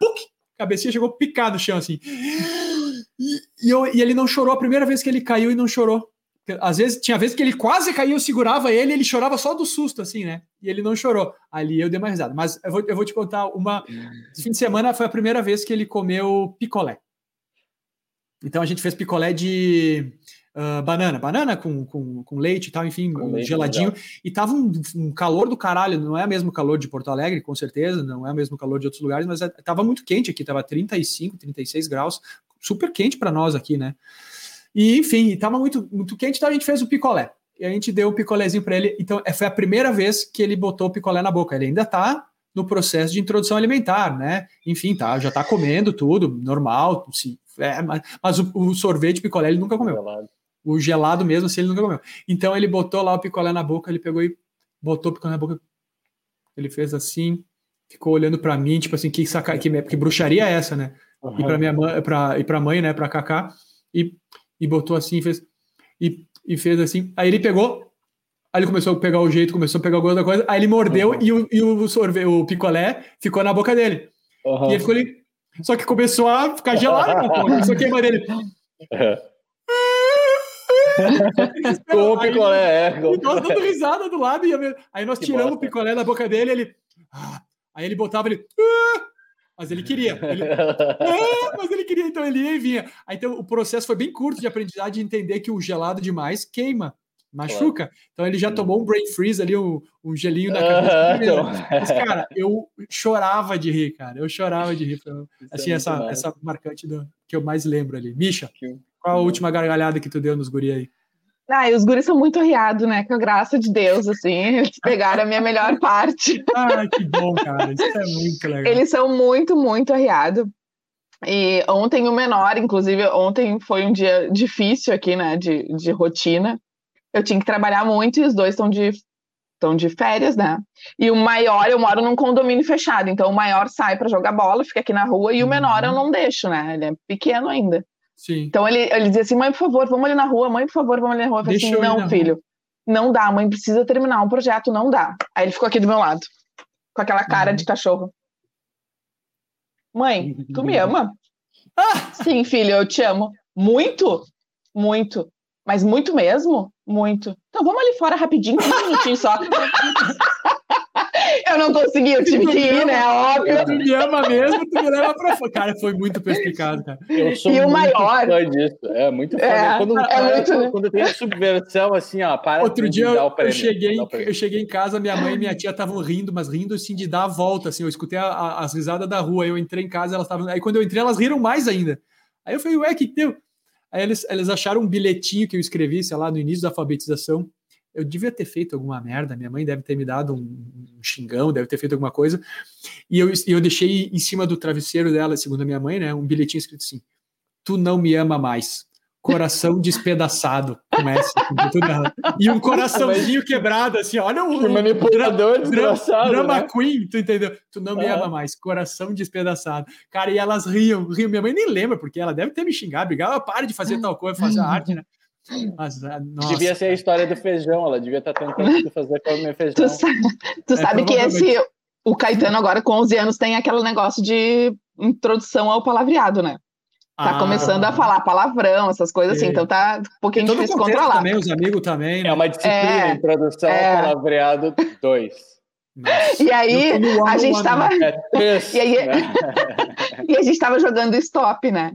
Puc, cabecinha chegou picado no chão assim. E, e, eu, e ele não chorou a primeira vez que ele caiu e não chorou. Às vezes, tinha vezes que ele quase caiu, eu segurava ele, ele chorava só do susto, assim, né? E ele não chorou. Ali eu dei uma risada. Mas eu vou, eu vou te contar uma. Esse fim de semana foi a primeira vez que ele comeu picolé. Então a gente fez picolé de uh, banana, banana com, com, com, leite e tal, enfim, geladinho. Legal. E tava um, um, calor do caralho, não é o mesmo calor de Porto Alegre, com certeza, não é o mesmo calor de outros lugares, mas é, tava muito quente aqui, tava 35, 36 graus, super quente para nós aqui, né? E, enfim, estava muito, muito quente, então a gente fez o picolé. E a gente deu o picolézinho para ele. Então, é, foi a primeira vez que ele botou o picolé na boca. Ele ainda está no processo de introdução alimentar, né? Enfim, tá, já está comendo tudo, normal, sim. É, mas, mas o, o, sorvete picolé ele nunca comeu. Gelado. O gelado mesmo, assim, ele nunca comeu. Então ele botou lá o picolé na boca, ele pegou e botou o picolé na boca. Ele fez assim, ficou olhando para mim, tipo assim, que saca, que, que bruxaria é essa, né? Uhum. E para minha mãe, para e para mãe, né, para Kaká. E e botou assim, fez, e, e fez assim. Aí ele pegou, aí ele começou a pegar o jeito, começou a pegar alguma outra coisa, aí ele mordeu uhum. e, o, e o sorvete, o picolé ficou na boca dele. Uhum. E ele ficou ali. Só que começou a ficar gelado, pô, começou a queimar dele. Com o picolé, é. E nós dando risada do lado, e aí nós que tiramos o picolé da boca dele, ele. Ah", aí ele botava ele. Ah", mas ele queria. Ele, é, mas ele queria, então ele ia e vinha. Aí, então o processo foi bem curto de aprendizagem de entender que o gelado demais queima, machuca. Claro. Então ele já tomou um brain freeze ali, um, um gelinho na cabeça. Uh, mas, cara, eu chorava de rir, cara. Eu chorava de rir. assim, é essa, essa marcante do, que eu mais lembro ali. Misha, qual a última gargalhada que tu deu nos guri aí? Ah, e os guris são muito riados, né? Com a graça de Deus, assim, eles pegaram a minha melhor parte. Ah, que bom, cara. Isso é muito legal. Eles são muito, muito arriados. E ontem o menor, inclusive, ontem foi um dia difícil aqui, né? De, de rotina. Eu tinha que trabalhar muito e os dois estão de estão de férias, né? E o maior, eu moro num condomínio fechado, então o maior sai para jogar bola, fica aqui na rua, e o menor eu uhum. não deixo, né? Ele é pequeno ainda. Sim. Então ele, ele dizia assim: mãe, por favor, vamos ali na rua, mãe, por favor, vamos ali na rua. Eu falei assim: não, filho, rua. não dá, mãe precisa terminar um projeto, não dá. Aí ele ficou aqui do meu lado, com aquela cara uhum. de cachorro. Mãe, tu me ama? Ah! Sim, filho, eu te amo. Muito? Muito. Mas muito mesmo? Muito. Então vamos ali fora rapidinho, 15 minutinhos só. eu não consegui, eu tive que ir, né? Óbvio. Tu me ama mesmo, tu me leva pra fora. Cara, foi muito perspicaz, cara. Eu sou e o maior. fã disso. É muito fã. É, quando, é muito... quando tem a subversão, assim, ó, para Outro dia eu, eu, cheguei, eu cheguei em casa, minha mãe e minha tia estavam rindo, mas rindo assim de dar a volta, assim. Eu escutei a, a, as risadas da rua, eu entrei em casa, elas estavam. Aí quando eu entrei, elas riram mais ainda. Aí eu falei, ué, que deu? Aí eles, eles acharam um bilhetinho que eu escrevi, sei lá, no início da alfabetização eu devia ter feito alguma merda, minha mãe deve ter me dado um, um xingão, deve ter feito alguma coisa, e eu, eu deixei em cima do travesseiro dela, segundo a minha mãe, né, um bilhetinho escrito assim, tu não me ama mais, coração despedaçado, começa, e um coraçãozinho quebrado, assim, olha o... manipulador desgraçado, Drama né? queen, tu entendeu? Tu não me ama mais, coração despedaçado. Cara, e elas riam, riam, minha mãe nem lembra, porque ela deve ter me xingado, brigado, para de fazer tal coisa, fazer arte, né? Ah, devia ser a história do feijão, ela devia estar tá tentando fazer comer feijão. Tu, sabe, tu é, sabe que esse, o Caetano agora com 11 anos tem aquele negócio de introdução ao palavreado, né? Tá ah, começando a falar palavrão, essas coisas assim, então tá um pouquinho difícil controlar. Também, os amigos também. Né? É uma disciplina, é, introdução é, ao palavreado 2. E aí a gente estava é e, aí... E a gente estava jogando stop, né?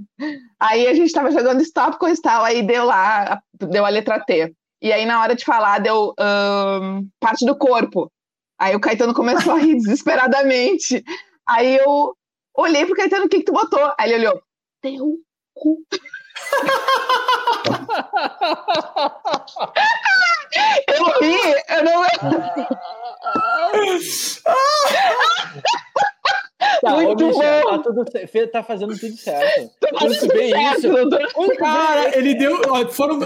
Aí a gente estava jogando stop com tal, aí deu lá, deu a letra T. E aí na hora de falar deu um, parte do corpo. Aí o Caetano começou a rir desesperadamente. Aí eu olhei pro Caetano, o que, que tu botou? Aí ele olhou, teu cu. Eu ri, eu não. Tá, Muito ô, Michel, bom. Tá, tudo, tá fazendo tudo certo. Tá tudo bem isso. Cara, ele deu. Foram,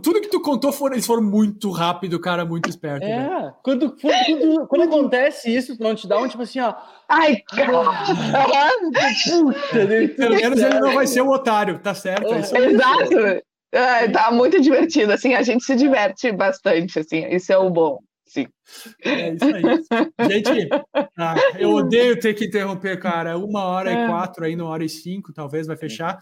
tudo que tu contou, foram, eles foram muito rápido, cara, muito esperto. É, quando, quando, quando, acontece isso, não te dá um tipo assim, ó. Ai, cara. Pelo menos ele não vai ser o otário, tá certo? É Exato. É, tá muito divertido, assim, a gente se diverte bastante, assim, isso é o bom. Sim. É isso aí. Gente, ah, eu odeio ter que interromper, cara. Uma hora é. e quatro, aí, uma hora e cinco, talvez vai fechar.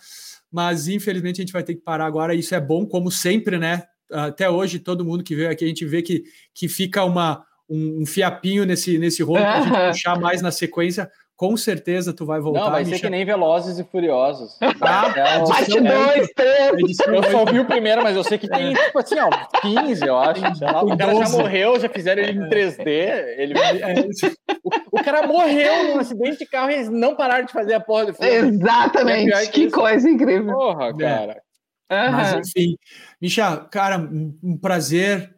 Mas infelizmente a gente vai ter que parar agora. Isso é bom, como sempre, né? Até hoje, todo mundo que veio aqui, a gente vê que, que fica uma, um, um fiapinho nesse, nesse rolo para a gente puxar mais na sequência com certeza tu vai voltar. Não, vai ser que nem Velozes e Furiosos. Tá? É, Parte 2, 3. Eu só vi o primeiro, mas eu sei que tem, tipo assim, ó, 15, eu acho. O cara já morreu, já fizeram ele em 3D. Ele... É, o, o, cara morreu num acidente de carro e eles não pararam de fazer a porra do filme. Exatamente, é que, que coisa incrível. Porra, cara. É. Mas enfim, Micha, cara, um prazer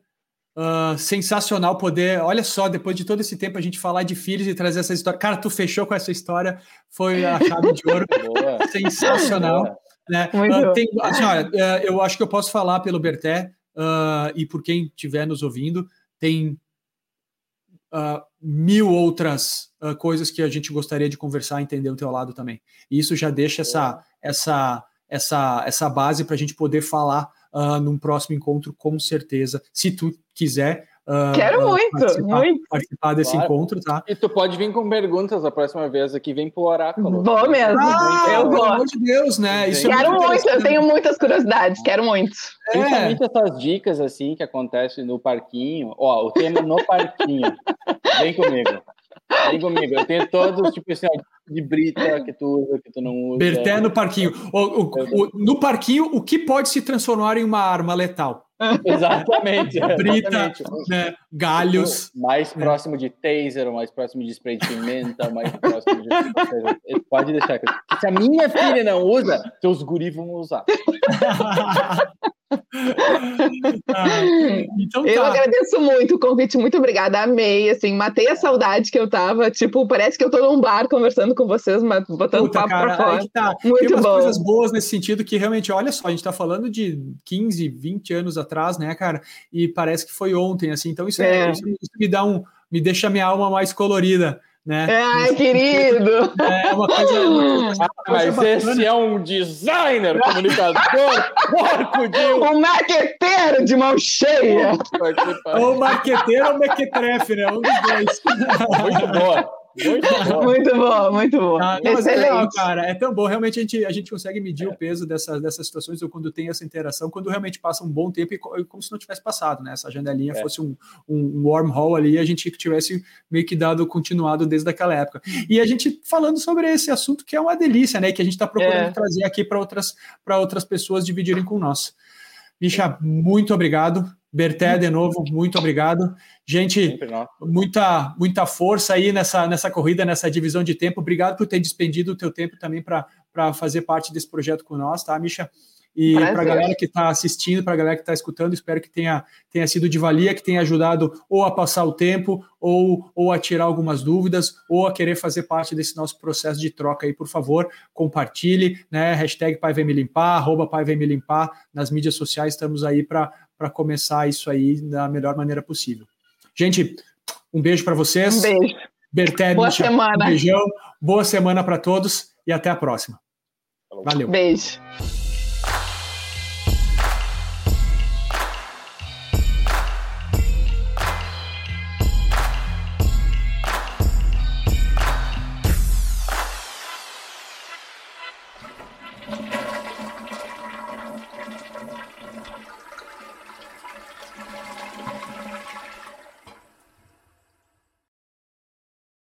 Uh, sensacional poder. Olha só, depois de todo esse tempo a gente falar de filhos e trazer essa história. Cara, tu fechou com essa história, foi a chave de ouro. Boa. Sensacional. Boa. Né? Uh, tem, assim, olha, uh, eu acho que eu posso falar pelo Berté e por quem estiver nos ouvindo. Tem mil outras coisas que a gente gostaria de conversar e entender o teu lado também. E isso já deixa essa, essa, essa, essa base para a gente poder falar uh, num próximo encontro, com certeza, se tu quiser. Uh, Quero uh, muito, participar, muito. Participar desse claro. encontro, tá? E tu pode vir com perguntas a próxima vez aqui, vem pro oráculo. Vou mesmo. Ah, eu pelo amor de Deus, né? Isso é quero é muito, muito eu tenho muitas curiosidades, quero muito. É. Principalmente essas dicas assim que acontecem no parquinho. Ó, o tema no parquinho. vem comigo. Vem comigo, eu tenho todos, tipo assim, de brita que tu usa, que tu não usa. Berté no parquinho. O, o, o, no parquinho, o que pode se transformar em uma arma letal? Exatamente. Brita, exatamente. Né, galhos. Mais né. próximo de taser, mais próximo de spray de pimenta, mais próximo de. Pode deixar. Se a minha filha não usa, teus guris vão usar. ah, então tá. Eu agradeço muito o convite, muito obrigada, amei, assim, matei a saudade que eu tava, tipo, parece que eu tô num bar conversando com vocês, mas botando Puta, papo cara, pra fora. Tá. Muito Tem umas bom. coisas boas nesse sentido que realmente, olha só, a gente tá falando de 15, 20 anos atrás, né, cara, e parece que foi ontem, assim, então isso, é. É, isso me dá um, me deixa minha alma mais colorida, né? Ai, querido! É uma coisa. Uma coisa ah, mas bacana. esse é um designer, comunicador, porco de. Um marqueteiro de mão cheia! Ou marqueteiro ou mequetrefe, né? Um dos dois. Muito boa. Muito bom, muito bom. Muito bom. Ah, não, Excelente. É legal, cara. É tão bom. Realmente a gente, a gente consegue medir é. o peso dessas, dessas situações ou quando tem essa interação, quando realmente passa um bom tempo e como se não tivesse passado, né? Essa janelinha é. fosse um, um wormhole ali e a gente tivesse meio que dado continuado desde aquela época. E a gente falando sobre esse assunto que é uma delícia, né? Que a gente está procurando é. trazer aqui para outras, outras pessoas dividirem com nós. Bicha, muito obrigado. Berté, de novo, muito obrigado. Gente, muita, muita força aí nessa, nessa corrida, nessa divisão de tempo. Obrigado por ter despendido o teu tempo também para fazer parte desse projeto com nós, tá, Misha? E para a galera que está assistindo, para a galera que está escutando, espero que tenha, tenha sido de valia, que tenha ajudado ou a passar o tempo, ou, ou a tirar algumas dúvidas, ou a querer fazer parte desse nosso processo de troca aí, por favor, compartilhe, né? Hashtag Pai Vem Me Limpar, arroba Pai Vem Me Limpar nas mídias sociais, estamos aí para começar isso aí da melhor maneira possível. Gente, um beijo para vocês. Um beijo. Berté, Boa semana. Um beijão. Boa semana para todos e até a próxima. Valeu. Beijo.